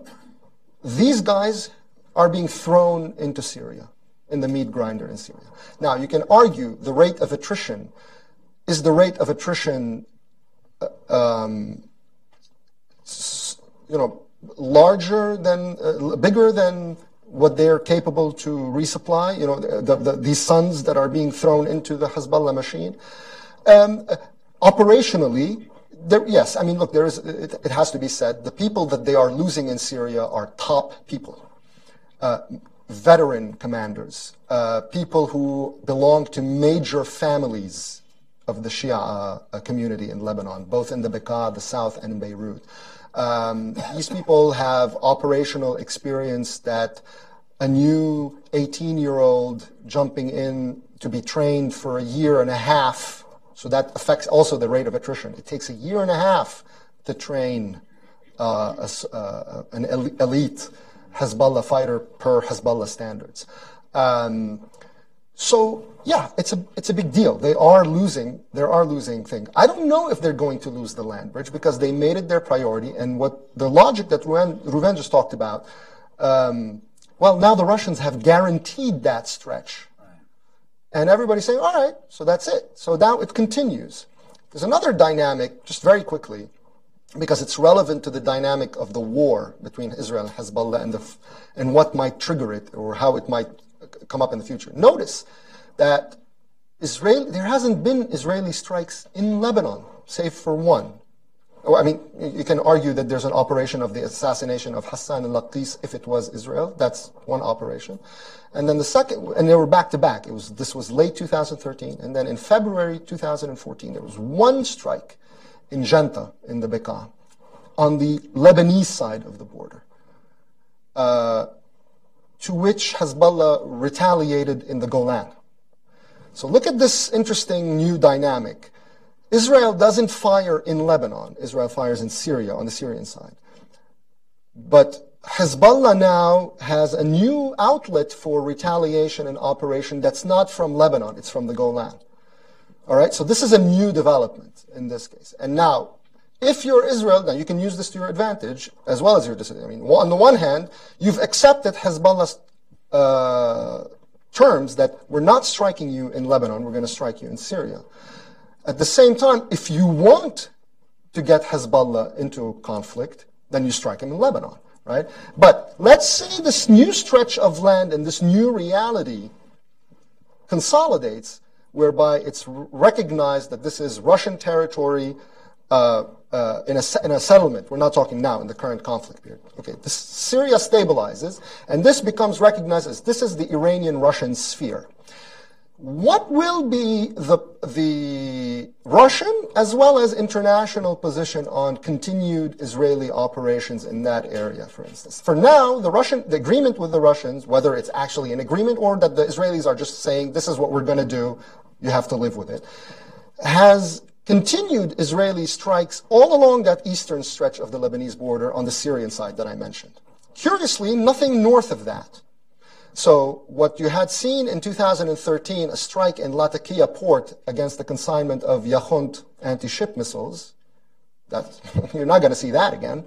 Speaker 3: these guys are being thrown into Syria, in the meat grinder in Syria. Now, you can argue the rate of attrition is the rate of attrition, uh, um, you know, larger than, uh, bigger than what they're capable to resupply, you know, the, the, these sons that are being thrown into the Hezbollah machine. Um, operationally, there, yes, I mean, look, there is, it, it, has to be said, the people that they are losing in Syria are top people, uh, veteran commanders, uh, people who belong to major families of the Shia uh, community in Lebanon, both in the Bekaa, the south, and in Beirut. Um, these people have operational experience that a new 18 year old jumping in to be trained for a year and a half, so that affects also the rate of attrition. It takes a year and a half to train uh, a, uh, an elite Hezbollah fighter per Hezbollah standards. Um, so yeah, it's a it's a big deal. They are losing. They are losing thing. I don't know if they're going to lose the land bridge because they made it their priority. And what the logic that Reuven, Reuven just talked about. Um, well, now the Russians have guaranteed that stretch, and everybody's saying, "All right, so that's it." So now it continues. There's another dynamic, just very quickly, because it's relevant to the dynamic of the war between Israel and Hezbollah and the and what might trigger it or how it might come up in the future. Notice that Israel, there hasn't been Israeli strikes in Lebanon, save for one. I mean, you can argue that there's an operation of the assassination of Hassan al-Laqis if it was Israel. That's one operation. And then the second, and they were back to back. It was, this was late 2013. And then in February 2014, there was one strike in Janta in the Bekaa on the Lebanese side of the border. Uh, to which Hezbollah retaliated in the Golan. So look at this interesting new dynamic. Israel doesn't fire in Lebanon. Israel fires in Syria, on the Syrian side. But Hezbollah now has a new outlet for retaliation and operation that's not from Lebanon, it's from the Golan. All right, so this is a new development in this case. And now, if you're Israel, now you can use this to your advantage as well as your disadvantage. I mean, on the one hand, you've accepted Hezbollah's uh, terms that we're not striking you in Lebanon, we're going to strike you in Syria. At the same time, if you want to get Hezbollah into conflict, then you strike him in Lebanon, right? But let's say this new stretch of land and this new reality consolidates, whereby it's recognized that this is Russian territory uh, uh, in, a, in a settlement. We're not talking now in the current conflict period. Okay, this, Syria stabilizes, and this becomes recognized as this is the Iranian-Russian sphere. What will be the, the Russian as well as international position on continued Israeli operations in that area, for instance? For now, the Russian, the agreement with the Russians, whether it's actually an agreement or that the Israelis are just saying, this is what we're going to do, you have to live with it, has continued Israeli strikes all along that eastern stretch of the Lebanese border on the Syrian side that I mentioned. Curiously, nothing north of that. So what you had seen in 2013, a strike in Latakia port against the consignment of Yakhont anti-ship missiles, that, you're not going to see that again.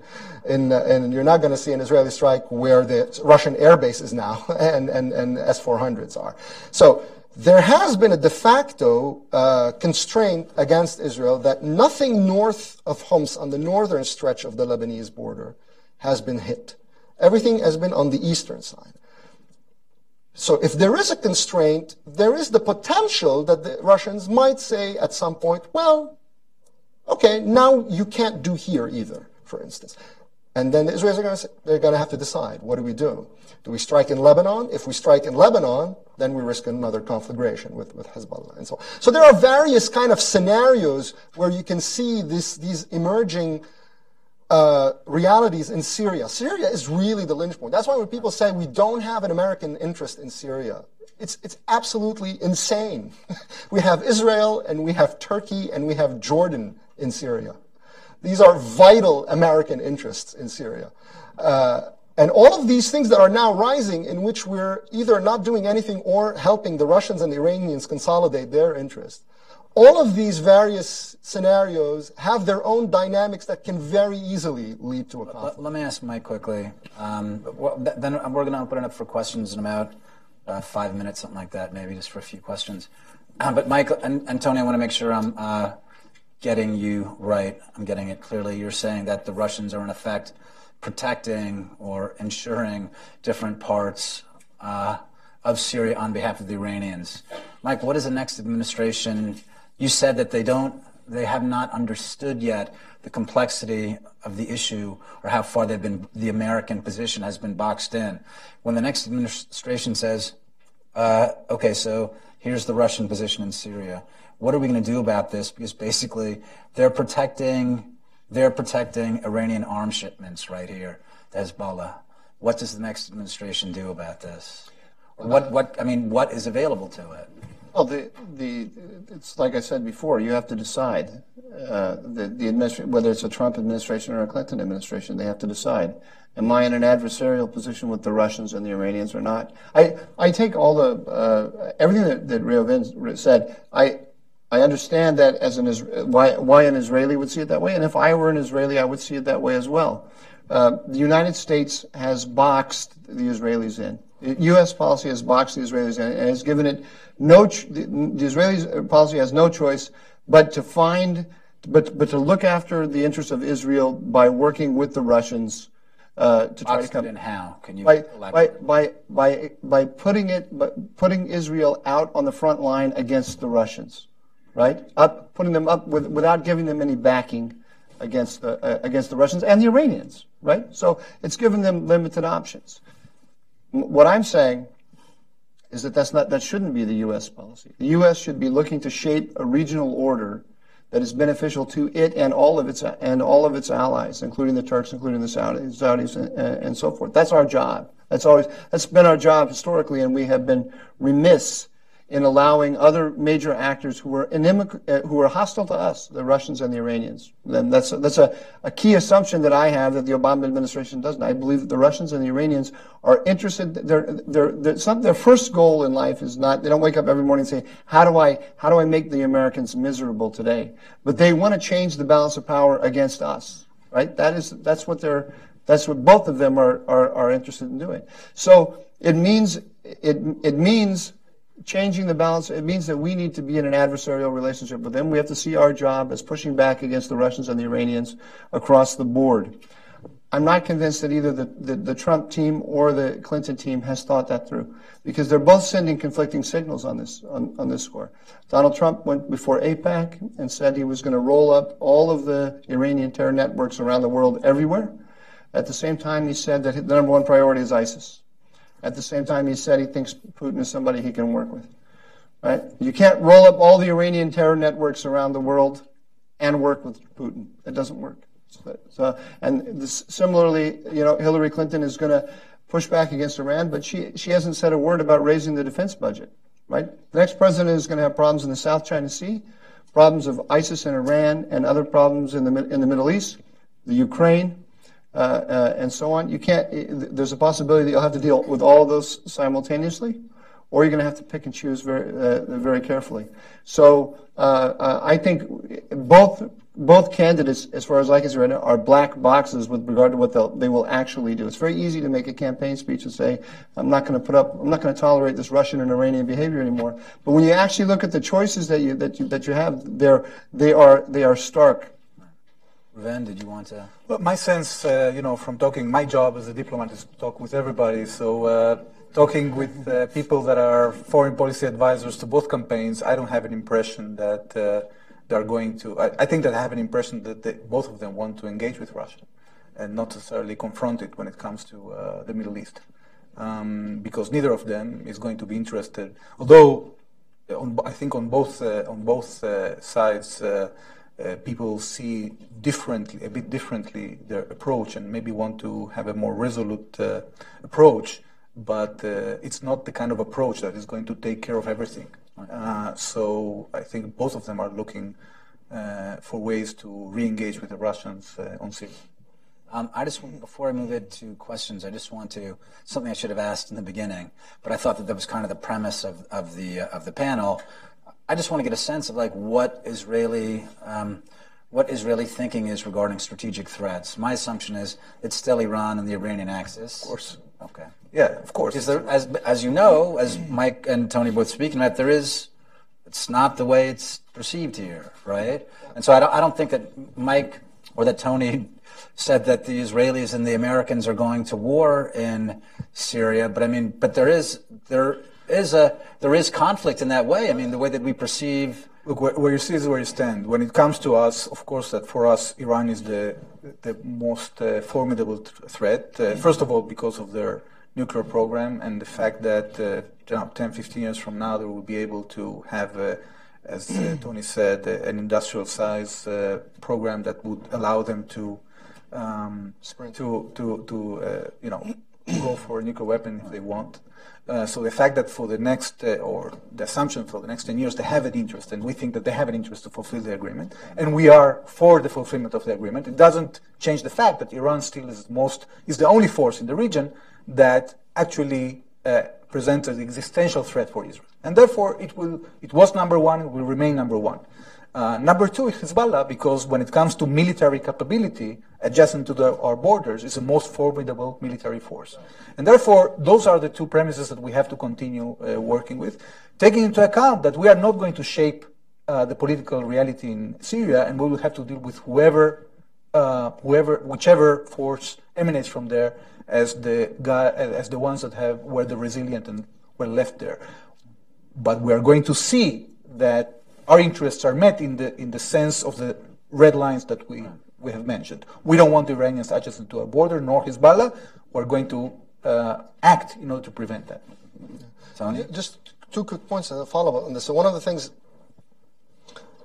Speaker 3: In, uh, and you're not going to see an Israeli strike where the Russian airbase is now and, and, and S-400s are. So there has been a de facto uh, constraint against Israel that nothing north of Homs on the northern stretch of the Lebanese border has been hit. Everything has been on the eastern side. So if there is a constraint, there is the potential that the Russians might say at some point, well, okay, now you can't do here either, for instance. And then the Israelis are going to they're going to have to decide, what do we do? Do we strike in Lebanon? If we strike in Lebanon, then we risk another conflagration with, with Hezbollah and so on. So there are various kind of scenarios where you can see this, these emerging uh, realities in Syria. Syria is really the linchpin. That's why when people say we don't have an American interest in Syria, it's, it's absolutely insane. we have Israel and we have Turkey and we have Jordan in Syria. These are vital American interests in Syria. Uh, and all of these things that are now rising in which we're either not doing anything or helping the Russians and the Iranians consolidate their interests all of these various scenarios have their own dynamics that can very easily lead to a conflict.
Speaker 1: Let, me ask Mike quickly. Um, then we're going to open it up for questions in about uh, five minutes, something like that, maybe just for a few questions. Uh, but Mike and, and, Tony, I want to make sure I'm uh, getting you right. I'm getting it clearly. You're saying that the Russians are in effect protecting or ensuring different parts uh, of Syria on behalf of the Iranians. Mike, what is the next administration? You said that they don't, they have not understood yet the complexity of the issue or how far they've been, the American position has been boxed in. When the next administration says, uh, okay, so here's the Russian position in Syria. What are we going to do about this? Because basically, they're protecting, they're protecting Iranian arms shipments right here, Hezbollah. What does the next administration do about this? What, what, I mean, what is available to it?
Speaker 4: Well, the, the, it's like I said before, you have to decide. Uh, the, the administration, whether it's a Trump administration or a Clinton administration, they have to decide. Am I in an adversarial position with the Russians and the Iranians or not? I, I take all the, uh, everything that, that Reuven said, I, I understand that as an, why, why an Israeli would see it that way. And if I were an Israeli, I would see it that way as well. Uh, the United States has boxed the Israelis in. U.S. policy has boxed the Israelis in and has given it no. Ch- the, the Israeli policy has no choice but to find, but but to look after the interests of Israel by working with the Russians uh, to try
Speaker 1: Boxed
Speaker 4: to come.
Speaker 1: in how? Can you
Speaker 4: by, by, by, by, by putting it, by putting Israel out on the front line against the Russians, right? Up, putting them up with, without giving them any backing against the, uh, against the Russians and the Iranians, right? So it's given them limited options. What I'm saying is that that's not, that shouldn't be the U.S. policy. The U.S. should be looking to shape a regional order that is beneficial to it and all of its and all of its allies, including the Turks, including the Saudis, Saudis and, and so forth. That's our job. That's always that's been our job historically, and we have been remiss in allowing other major actors who were inimic, uh, who were hostile to us, the Russians and the Iranians. Then that's that's a, a key assumption that I have that the Obama administration doesn't. I believe that the Russians and the Iranians are interested. Their their their, some, their first goal in life is not. They don't wake up every morning and say, "How do I how do I make the Americans miserable today?" But they want to change the balance of power against us. Right? That is that's what they're that's what both of them are are, are interested in doing. So it means it it means changing the balance, it means that we need to be in an adversarial relationship with them. We have to see our job as pushing back against the Russians and the Iranians across the board. I'm not convinced that either the, the, the Trump team or the Clinton team has thought that through because they're both sending conflicting signals on this, on, on this score. Donald Trump went before AIPAC and said he was going to roll up all of the Iranian terror networks around the world everywhere. At the same time, he said that the number one priority is ISIS. At the same time, he said he thinks Putin is somebody he can work with. Right? You can't roll up all the Iranian terror networks around the world and work with Putin. It doesn't work. So, so and this, similarly, you know, Hillary Clinton is going to push back against Iran, but she she hasn't said a word about raising the defense budget. Right? The next president is going to have problems in the South China Sea, problems of ISIS in Iran, and other problems in the in the Middle East, the Ukraine, and so on. You can't. There's a possibility that you'll have to deal with all of those simultaneously, or you're going to have to pick and choose very uh, very carefully. So uh, uh, I think both both candidates, as far as I can see right now, are black boxes with regard to what they will actually do. It's very easy to make a campaign speech and say, "I'm not going to put up, I'm not going to tolerate this Russian and Iranian behavior anymore." But when you actually look at the choices that you that you that you have, they're they are they are stark.
Speaker 1: Ven, did you want to?
Speaker 2: Well, my sense, uh, you know, from talking, my job as a diplomat is to talk with everybody. So, uh, talking with uh, people that are foreign policy advisors to both campaigns, I don't have an impression that uh, they're going to. I, I think that I have an impression that they, both of them want to engage with Russia and not necessarily confront it when it comes to uh, the Middle East. Um, because neither of them is going to be interested, although on, I think on both uh, on both sides, uh, people see differently, a bit differently their approach, and maybe want to have a more resolute uh, approach. But uh, it's not the kind of approach that is going to take care of everything. Uh, so I think both of them are looking uh, for ways to re-engage with the Russians uh, on Syria.
Speaker 1: Um, I just want- before I move into questions, I just want to something I should have asked in the beginning, but I thought that that was kind of the premise of, of the uh, of the panel. I just want to get a sense of like what Israeli um, what Israeli thinking is regarding strategic threats. My assumption is it's still Iran and the Iranian axis. Of
Speaker 2: course.
Speaker 1: Okay.
Speaker 2: Yeah, of course.
Speaker 1: Because there, as as you know, as Mike and Tony both speaking about, there is it's not the way it's perceived here, right? And so I don't I don't think that Mike or that Tony said that the Israelis and the Americans are going to war in Syria. But I mean, but there is there is a there is conflict in that way. I mean, the way that we perceive.
Speaker 2: Look, where, where you see is where you stand. When it comes to us, of course, that for us, Iran is the the most uh, formidable th- threat. Uh, first of all, because of their nuclear program and the fact that uh, 10, 15 years from now, they will be able to have, uh, as uh, Tony said, uh, an industrial size uh, program that would allow them to um, to to to uh, you know go for a nuclear weapon if they want. Uh, so the fact that for the next, uh, or the assumption for the next 10 years, they have an interest, and we think that they have an interest to fulfill the agreement, and we are for the fulfillment of the agreement, it doesn't change the fact that Iran still is most, is the only force in the region that actually uh, presents an existential threat for Israel. And therefore, it will, it was number one, it will remain number one. Uh, number two is Hezbollah, because when it comes to military capability, adjacent to the, our borders, is the most formidable military force. And therefore, those are the two premises that we have to continue uh, working with, taking into account that we are not going to shape uh, the political reality in Syria, and we will have to deal with whoever, uh, whoever, whichever force emanates from there, as the as the ones that have were the resilient and were left there. But we are going to see that our interests are met in the in the sense of the red lines that we we have mentioned. We don't want the Iranians adjacent to our border, nor Hezbollah. We're going to uh, act in order to prevent that.
Speaker 1: Tony?
Speaker 3: Just two quick points and a follow up on this. So one of the things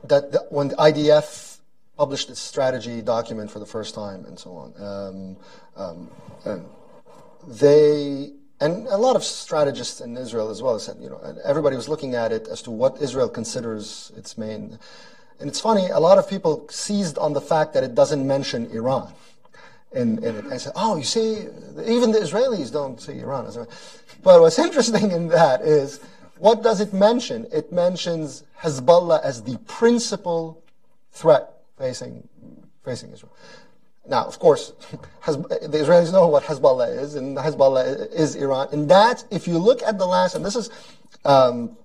Speaker 3: that, when the IDF published its strategy document for the first time and so on, um, um, they and a lot of strategists in Israel as well said, you know, everybody was looking at it as to what Israel considers its main. And it's funny, a lot of people seized on the fact that it doesn't mention Iran. And said, oh, you see, even the Israelis don't see Iran as But what's interesting in that is, what does it mention? It mentions Hezbollah as the principal threat facing, facing Israel. Now, of course, the Israelis know what Hezbollah is, and Hezbollah is Iran. And that, if you look at the last, and this is, um,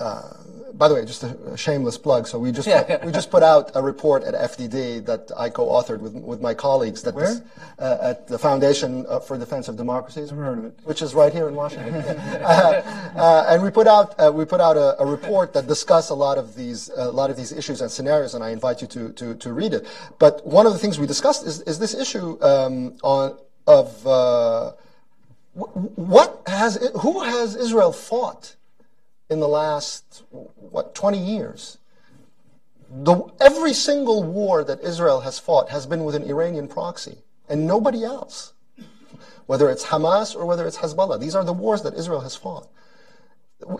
Speaker 3: uh, by the way, just a shameless plug. So we just
Speaker 1: yeah.
Speaker 3: we just put out a report at FDD that I co-authored with with my colleagues. That
Speaker 4: Where?
Speaker 3: This, uh, at the Foundation for Defense of Democracies,
Speaker 4: heard of it.
Speaker 3: which is right here in Washington. uh, uh, and we put out uh, we put out a, a, report that discusses a lot of these a lot of these issues and scenarios, and I invite you to to, to read it. But one of the things we discussed is is this issue um, on of uh, what has who has Israel fought in the last, what, 20 years. The, every single war that Israel has fought has been with an Iranian proxy and nobody else. Whether it's Hamas or whether it's Hezbollah. These are the wars that Israel has fought.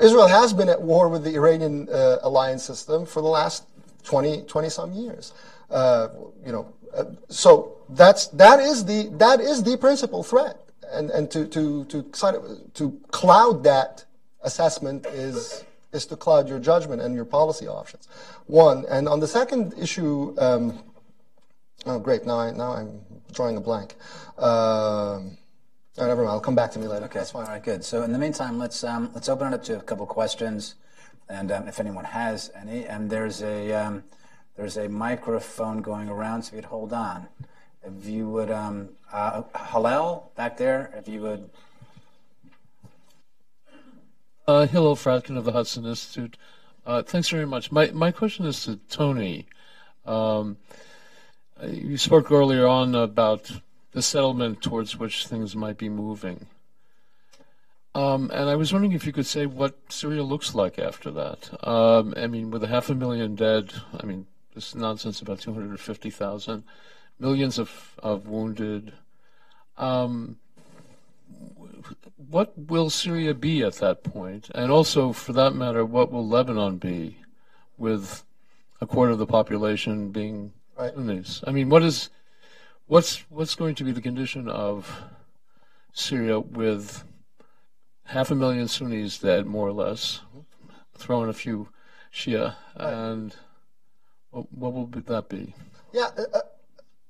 Speaker 3: Israel has been at war with the Iranian uh, alliance system for the last 20, 20 some years. Uh, you know, uh, so that's, that is the, that is the principal threat. And, and to, to, to, to cloud that assessment is is to cloud your judgment and your policy options. One, and on the second issue, um, oh great, now I now I'm drawing a blank. Uh, Oh, never mind. I'll come back to me later.
Speaker 1: Okay, that's fine. All right, good. So in the meantime, let's um, let's open it up to a couple questions, and um, if anyone has any, and there's a um, there's a microphone going around, so if you'd hold on, if you would, um, uh, Hillel back there, if you would
Speaker 5: uh, Hillel, Fradkin of the Hudson Institute. Uh, thanks very much. My my question is to Tony. Um, you spoke earlier on about the settlement towards which things might be moving. Um, and I was wondering if you could say what Syria looks like after that. Um, I mean, with a half a million dead, I mean, this nonsense about 250,000, millions of, of wounded. Um, what will Syria be at that point? And also, for that matter, what will Lebanon be with a quarter of the population being right. Sunnis? I mean, what is what's what's going to be the condition of Syria with half a million Sunnis dead, more or less, throw in a few Shia, right. and what, what, will that be?
Speaker 3: Yeah. Uh, uh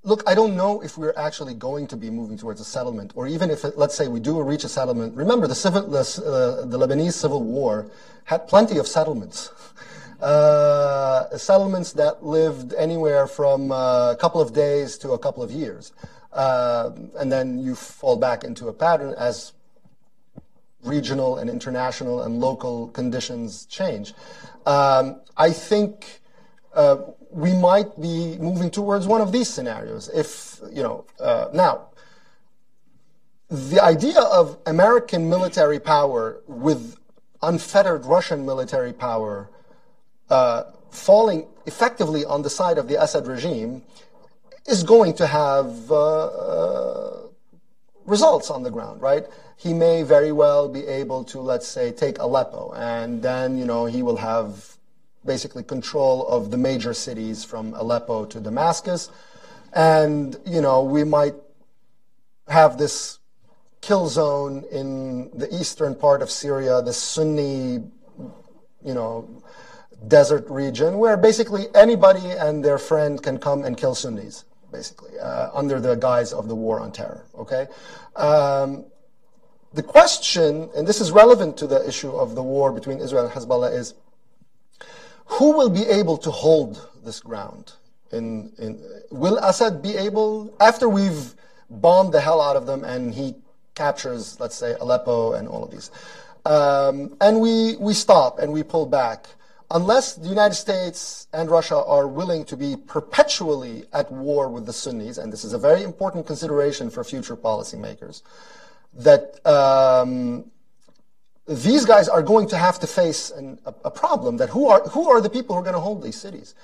Speaker 3: Look, I don't know if we're actually going to be moving towards a settlement, or even if, let's say, we do reach a settlement. Remember, the, civil, the, uh, the Lebanese civil war had plenty of settlements. uh, settlements that lived anywhere from uh, a couple of days to a couple of years. Uh, and then you fall back into a pattern as regional and international and local conditions change. Um, I think uh, we might be moving towards one of these scenarios. If, you know, uh, now, the idea of American military power with unfettered Russian military power uh, falling effectively on the side of the Assad regime is going to have uh, uh, results on the ground, right? He may very well be able to, let's say, take Aleppo, and then, you know, he will have basically control of the major cities from Aleppo to Damascus. And, you know, we might have this kill zone in the eastern part of Syria, the Sunni, you know, desert region, where basically anybody and their friend can come and kill Sunnis, basically, uh, under the guise of the war on terror. Okay. Um, the question, and this is relevant to the issue of the war between Israel and Hezbollah, is who will be able to hold this ground? In, in, will Assad be able, after we've bombed the hell out of them and he captures, let's say, Aleppo and all of these. Um, and we, we stop and we pull back. Unless the United States and Russia are willing to be perpetually at war with the Sunnis, and this is a very important consideration for future policymakers, that um, these guys are going to have to face an, a, a, problem that who are, who are the people who are going to hold these cities?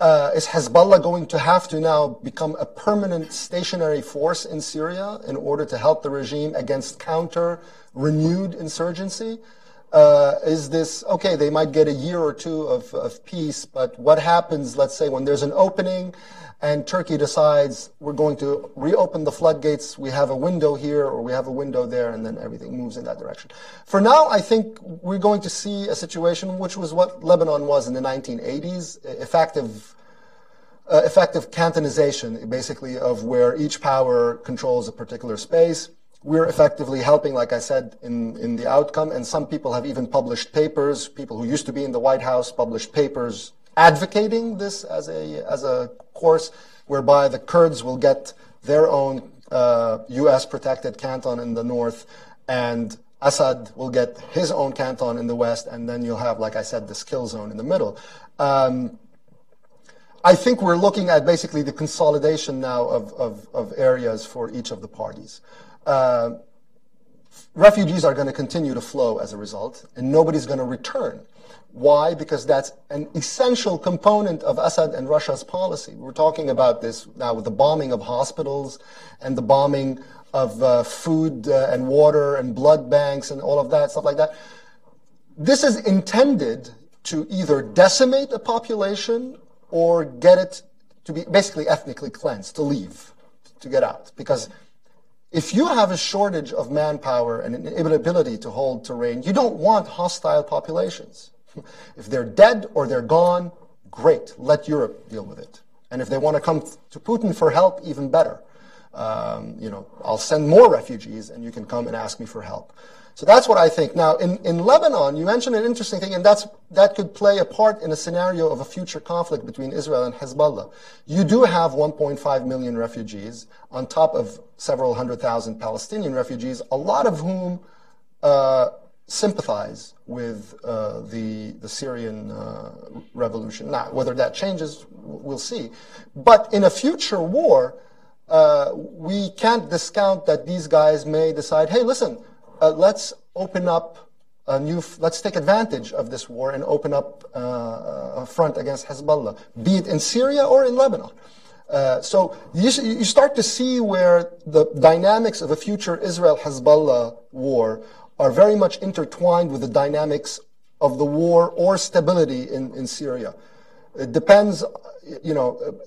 Speaker 3: Uh, is Hezbollah going to have to now become a permanent stationary force in Syria in order to help the regime against counter renewed insurgency? Uh, is this okay? They might get a year or two of, of peace, but what happens, let's say, when there's an opening and Turkey decides we're going to reopen the floodgates, we have a window here or we have a window there, and then everything moves in that direction. For now, I think we're going to see a situation which was what Lebanon was in the 1980s, effective. Uh, effective cantonization, basically, of where each power controls a particular space. We're effectively helping, like I said, in, in the outcome, and some people have even published papers. People who used to be in the White House published papers advocating this as a, as a course whereby the Kurds will get their own uh, U.S. protected canton in the north and Assad will get his own canton in the west, and then you'll have, like I said, this kill zone in the middle. Um, I think we're looking at basically the consolidation now of, of, of areas for each of the parties. Uh, refugees are going to continue to flow as a result, and nobody's going to return. Why? Because that's an essential component of Assad and Russia's policy. We're talking about this now with the bombing of hospitals and the bombing of uh, food uh, and water and blood banks and all of that, stuff like that. This is intended to either decimate a population or get it to be basically ethnically cleansed, to leave, to get out. Because if you have a shortage of manpower and an inability to hold terrain, you don't want hostile populations. If they're dead or they're gone, great. Let Europe deal with it. And if they want to come to Putin for help, even better. Um, you know, I'll send more refugees and you can come and ask me for help. So that's what I think. Now, in, in Lebanon, you mentioned an interesting thing, and that's, that could play a part in a scenario of a future conflict between Israel and Hezbollah. You do have 1.5 million refugees on top of several hundred thousand Palestinian refugees, a lot of whom uh, sympathize with uh, the the Syrian uh, revolution. Now, whether that changes, we'll see. But in a future war, uh, we can't discount that these guys may decide, hey, listen, uh, let's open up a new, let's take advantage of this war and open up uh, a front against Hezbollah, be it in Syria or in Lebanon. Uh, so you, you start to see where the dynamics of a future Israel-Hezbollah war are very much intertwined with the dynamics of the war or stability in, in Syria. It depends, you know,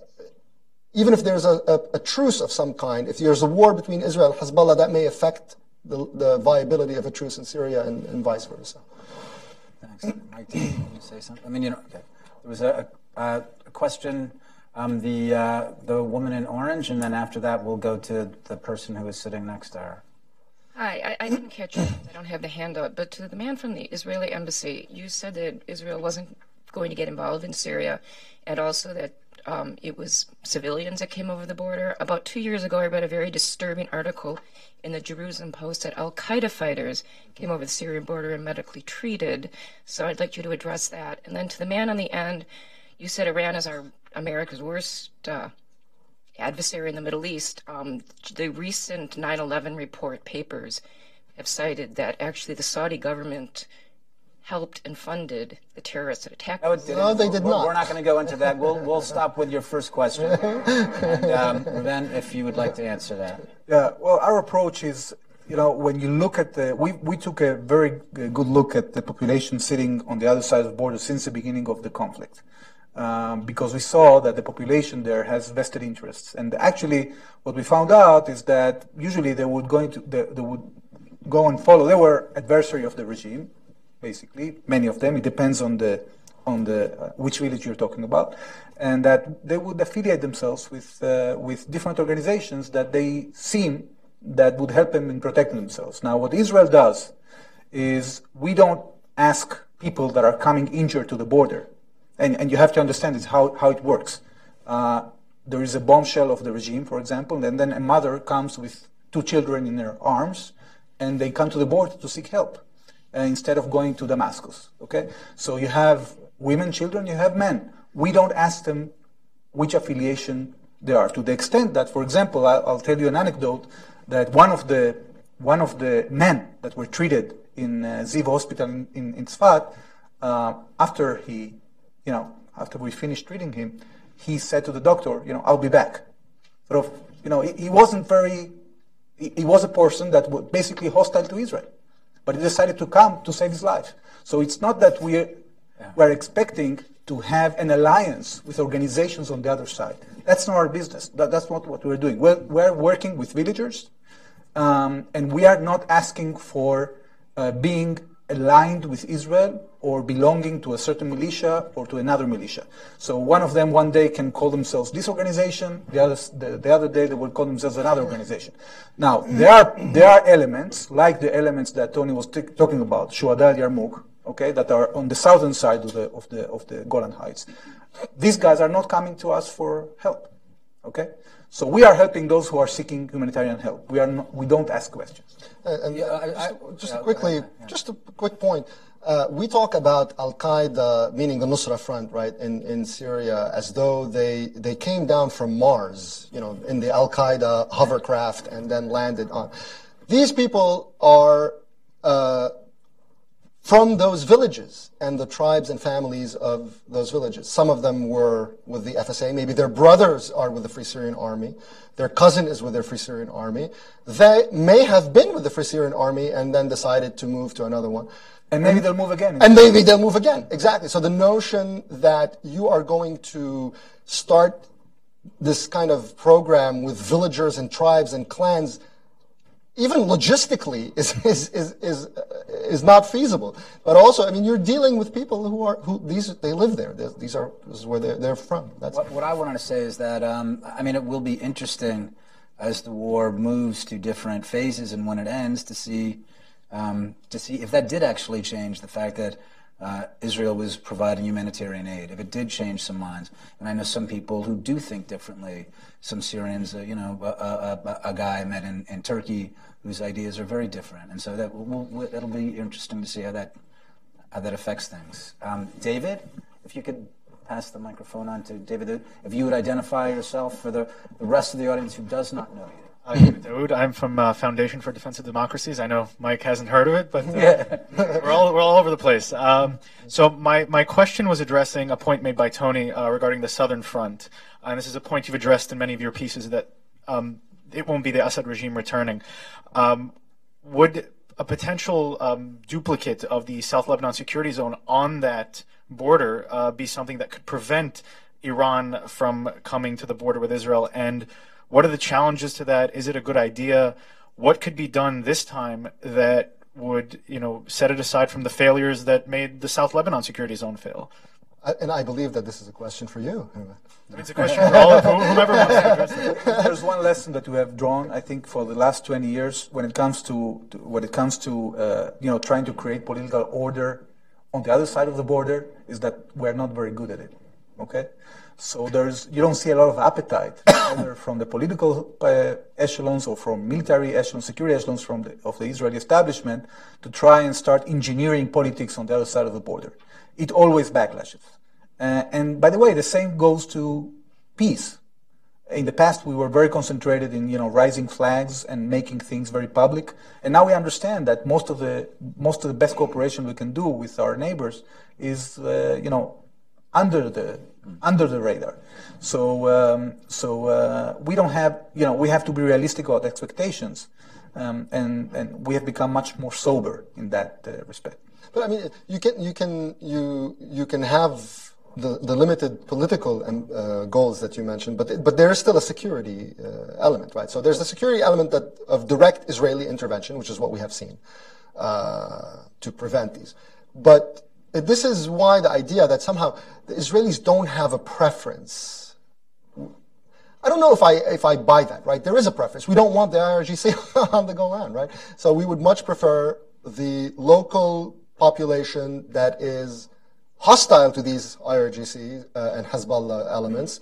Speaker 3: even if there's a, a, a, truce of some kind, if there's a war between Israel and Hezbollah, that may affect the, the viability of a truce in Syria and, and vice versa.
Speaker 1: Thanks. Mike, did you say something? I mean, you know, okay. There was a, a question, um, the, uh, the woman in orange, and then after that, we'll go to the person who is sitting next to her.
Speaker 6: Hi, I, I didn't catch it. I don't have the handout, but to the man from the Israeli embassy, you said that Israel wasn't going to get involved in Syria, and also that um, it was civilians that came over the border. About two years ago, I read a very disturbing article in the Jerusalem Post that Al Qaeda fighters came over the Syrian border and medically treated. So I'd like you to address that. And then to the man on the end, you said Iran is our America's worst uh, adversary in the Middle East. Um, the recent 9/11 report papers have cited that actually the Saudi government helped and funded the terrorists that attacked
Speaker 1: No,
Speaker 6: us.
Speaker 3: No, they did
Speaker 1: we're,
Speaker 3: not.
Speaker 1: We're not going to go into that. We'll, we'll stop with your first question. and um, then, if you would like to answer that.
Speaker 2: Yeah, well, our approach is, you know, when you look at the, we, we took a very uh, good look at the population sitting on the other side of the border since the beginning of the conflict. Um, because we saw that the population there has vested interests. And actually, what we found out is that usually they would go into, they, they would go and follow. They were adversary of the regime, basically, many of them. It depends on the, on the, uh, which village you're talking about. And that they would affiliate themselves with, uh, with different organizations that they seem that would help them in protecting themselves. Now, what Israel does is we don't ask people that are coming injured to the border. And, and you have to understand is how, how it works. Uh, there is a bombshell of the regime, for example, and then a mother comes with two children in her arms, and they come to the board to seek help uh, instead of going to Damascus. Okay, so you have women, children, you have men. We don't ask them which affiliation they are. To the extent that, for example, I'll, I'll tell you an anecdote that one of the one of the men that were treated in uh, Ziv Hospital in, in, in Tzfat, uh, after he, you know, after we finished treating him, he said to the doctor, you know, I'll be back. Sort of, you know, he, he wasn't very. He, he was a person that was basically hostile to Israel, but he decided to come to save his life. So it's not that we're we're expecting to have an alliance with organizations on the other side. That's not our business. That, that's not what we're doing. We're, we're working with villagers, um, and we are not asking for uh, being aligned with Israel or belonging to a certain militia or to another militia. So one of them one day can call themselves this organization, the other, the, the other day they will call themselves another organization. Now, there are, there are elements, like the elements that Tony was t- talking about, Shuhada al-Yarmouk, okay, that are on the southern side of the, of the, of the Golan Heights. These guys are not coming to us for help, okay? So we are helping those who are seeking humanitarian help. We, are not, we don't ask questions.
Speaker 3: And, and
Speaker 1: Yeah, I- I-
Speaker 3: just, just
Speaker 1: yeah,
Speaker 3: quickly, just a quick point. Uh, we talk about Al Qaeda, meaning the Nusra Front, right, in, in Syria, as though they they came down from Mars, you know, in the Al Qaeda hovercraft and then landed on. These people are uh, from those villages and the tribes and families of those villages. Some of them were with the FSA. Maybe their brothers are with the Free Syrian Army. Their cousin is with the Free Syrian Army. They may have been with the Free Syrian Army and then decided to move to another one.
Speaker 2: And maybe they'll move again.
Speaker 3: And maybe they'll move again. Exactly. So the notion that you are going to start this kind of program with villagers and tribes and clans, even logistically, is is is is, is not feasible. But also, I mean, you're dealing with people who are who these they live there. They're- These are this is where they're, they're from. That's
Speaker 1: What, what I wanted to say is that um, I mean it will be interesting as the war moves to different phases and when it ends to see um, to see if that did actually change the fact that uh, Israel was providing humanitarian aid. If it did change some minds, and I know some people who do think differently. Some Syrians, uh, you know, a, a, a, a guy I met in, in Turkey whose ideas are very different, and so that will will it'll be interesting to see how that how that affects things. Um, David, if you could pass the microphone on to David, if you would identify yourself for the, the rest of the audience who does not know you.
Speaker 7: I'm Daoud. I'm from uh, Foundation for Defense of Democracies. I know Mike hasn't heard of it, but uh, we're all we're all over the place. Um, so my my question was addressing a point made by Tony uh, regarding the Southern Front, and this is a point you've addressed in many of your pieces that um, it won't be the Assad regime returning. Um, would a potential um, duplicate of the South Lebanon security zone on that border uh, be something that could prevent Iran from coming to the border with Israel? And what are the challenges to that? Is it a good idea? What could be done this time that would, you know, set it aside from the failures that made the South Lebanon security zone fail?
Speaker 3: I- and I believe that this is a question for you.
Speaker 7: It's a question for all of whomever wants to address it.
Speaker 2: There's one lesson that we have drawn, I think, for the last 20 years when it comes to, to when it comes to uh, you know trying to create political order on the other side of the border is that we're not very good at it. Okay, so there's you don't see a lot of appetite either from the political uh, echelons or from military echelons, security echelons from the, of the Israeli establishment to try and start engineering politics on the other side of the border. It always backlashes. Uh, and by the way, the same goes to peace. In the past, we were very concentrated in you know rising flags and making things very public, and now we understand that most of the most of the best cooperation we can do with our neighbors is uh, you know under the under the radar. So um, so uh, we don't have you know we have to be realistic about expectations, um, and and we have become much more sober in that uh, respect.
Speaker 3: But I mean, you can you can you you can have. The, the limited political um, uh, goals that you mentioned, but but there is still a security uh, element, right? So there's the security element that of direct Israeli intervention, which is what we have seen uh, to prevent these. But this is why the idea that somehow the Israelis don't have a preference. I don't know if I if I buy that, right? There is a preference. We don't want the IRGC on the Golan, right? So we would much prefer the local population that is hostile to these IRGC uh, and Hezbollah elements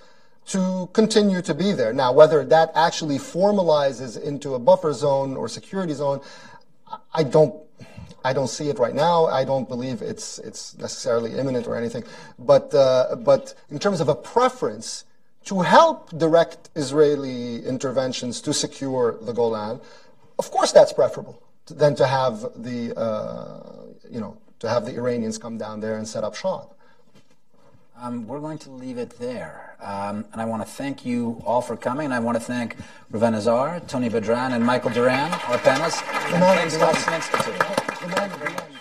Speaker 3: to continue to be there. Now, whether that actually formalizes into a buffer zone or security zone, I don't I don't see it right now. I don't believe it's it's necessarily imminent or anything. But uh, but in terms of a preference to help direct Israeli interventions to secure the Golan, of course that's preferable than to have the uh, you know to have the Iranians come down there and set up shop.
Speaker 1: Um, we're going to leave it there. Um, and I want to thank you all for coming. And I want to thank Reuven Azar, Tony Badran, and Michael Doran, our panelists. Thanks to Institute.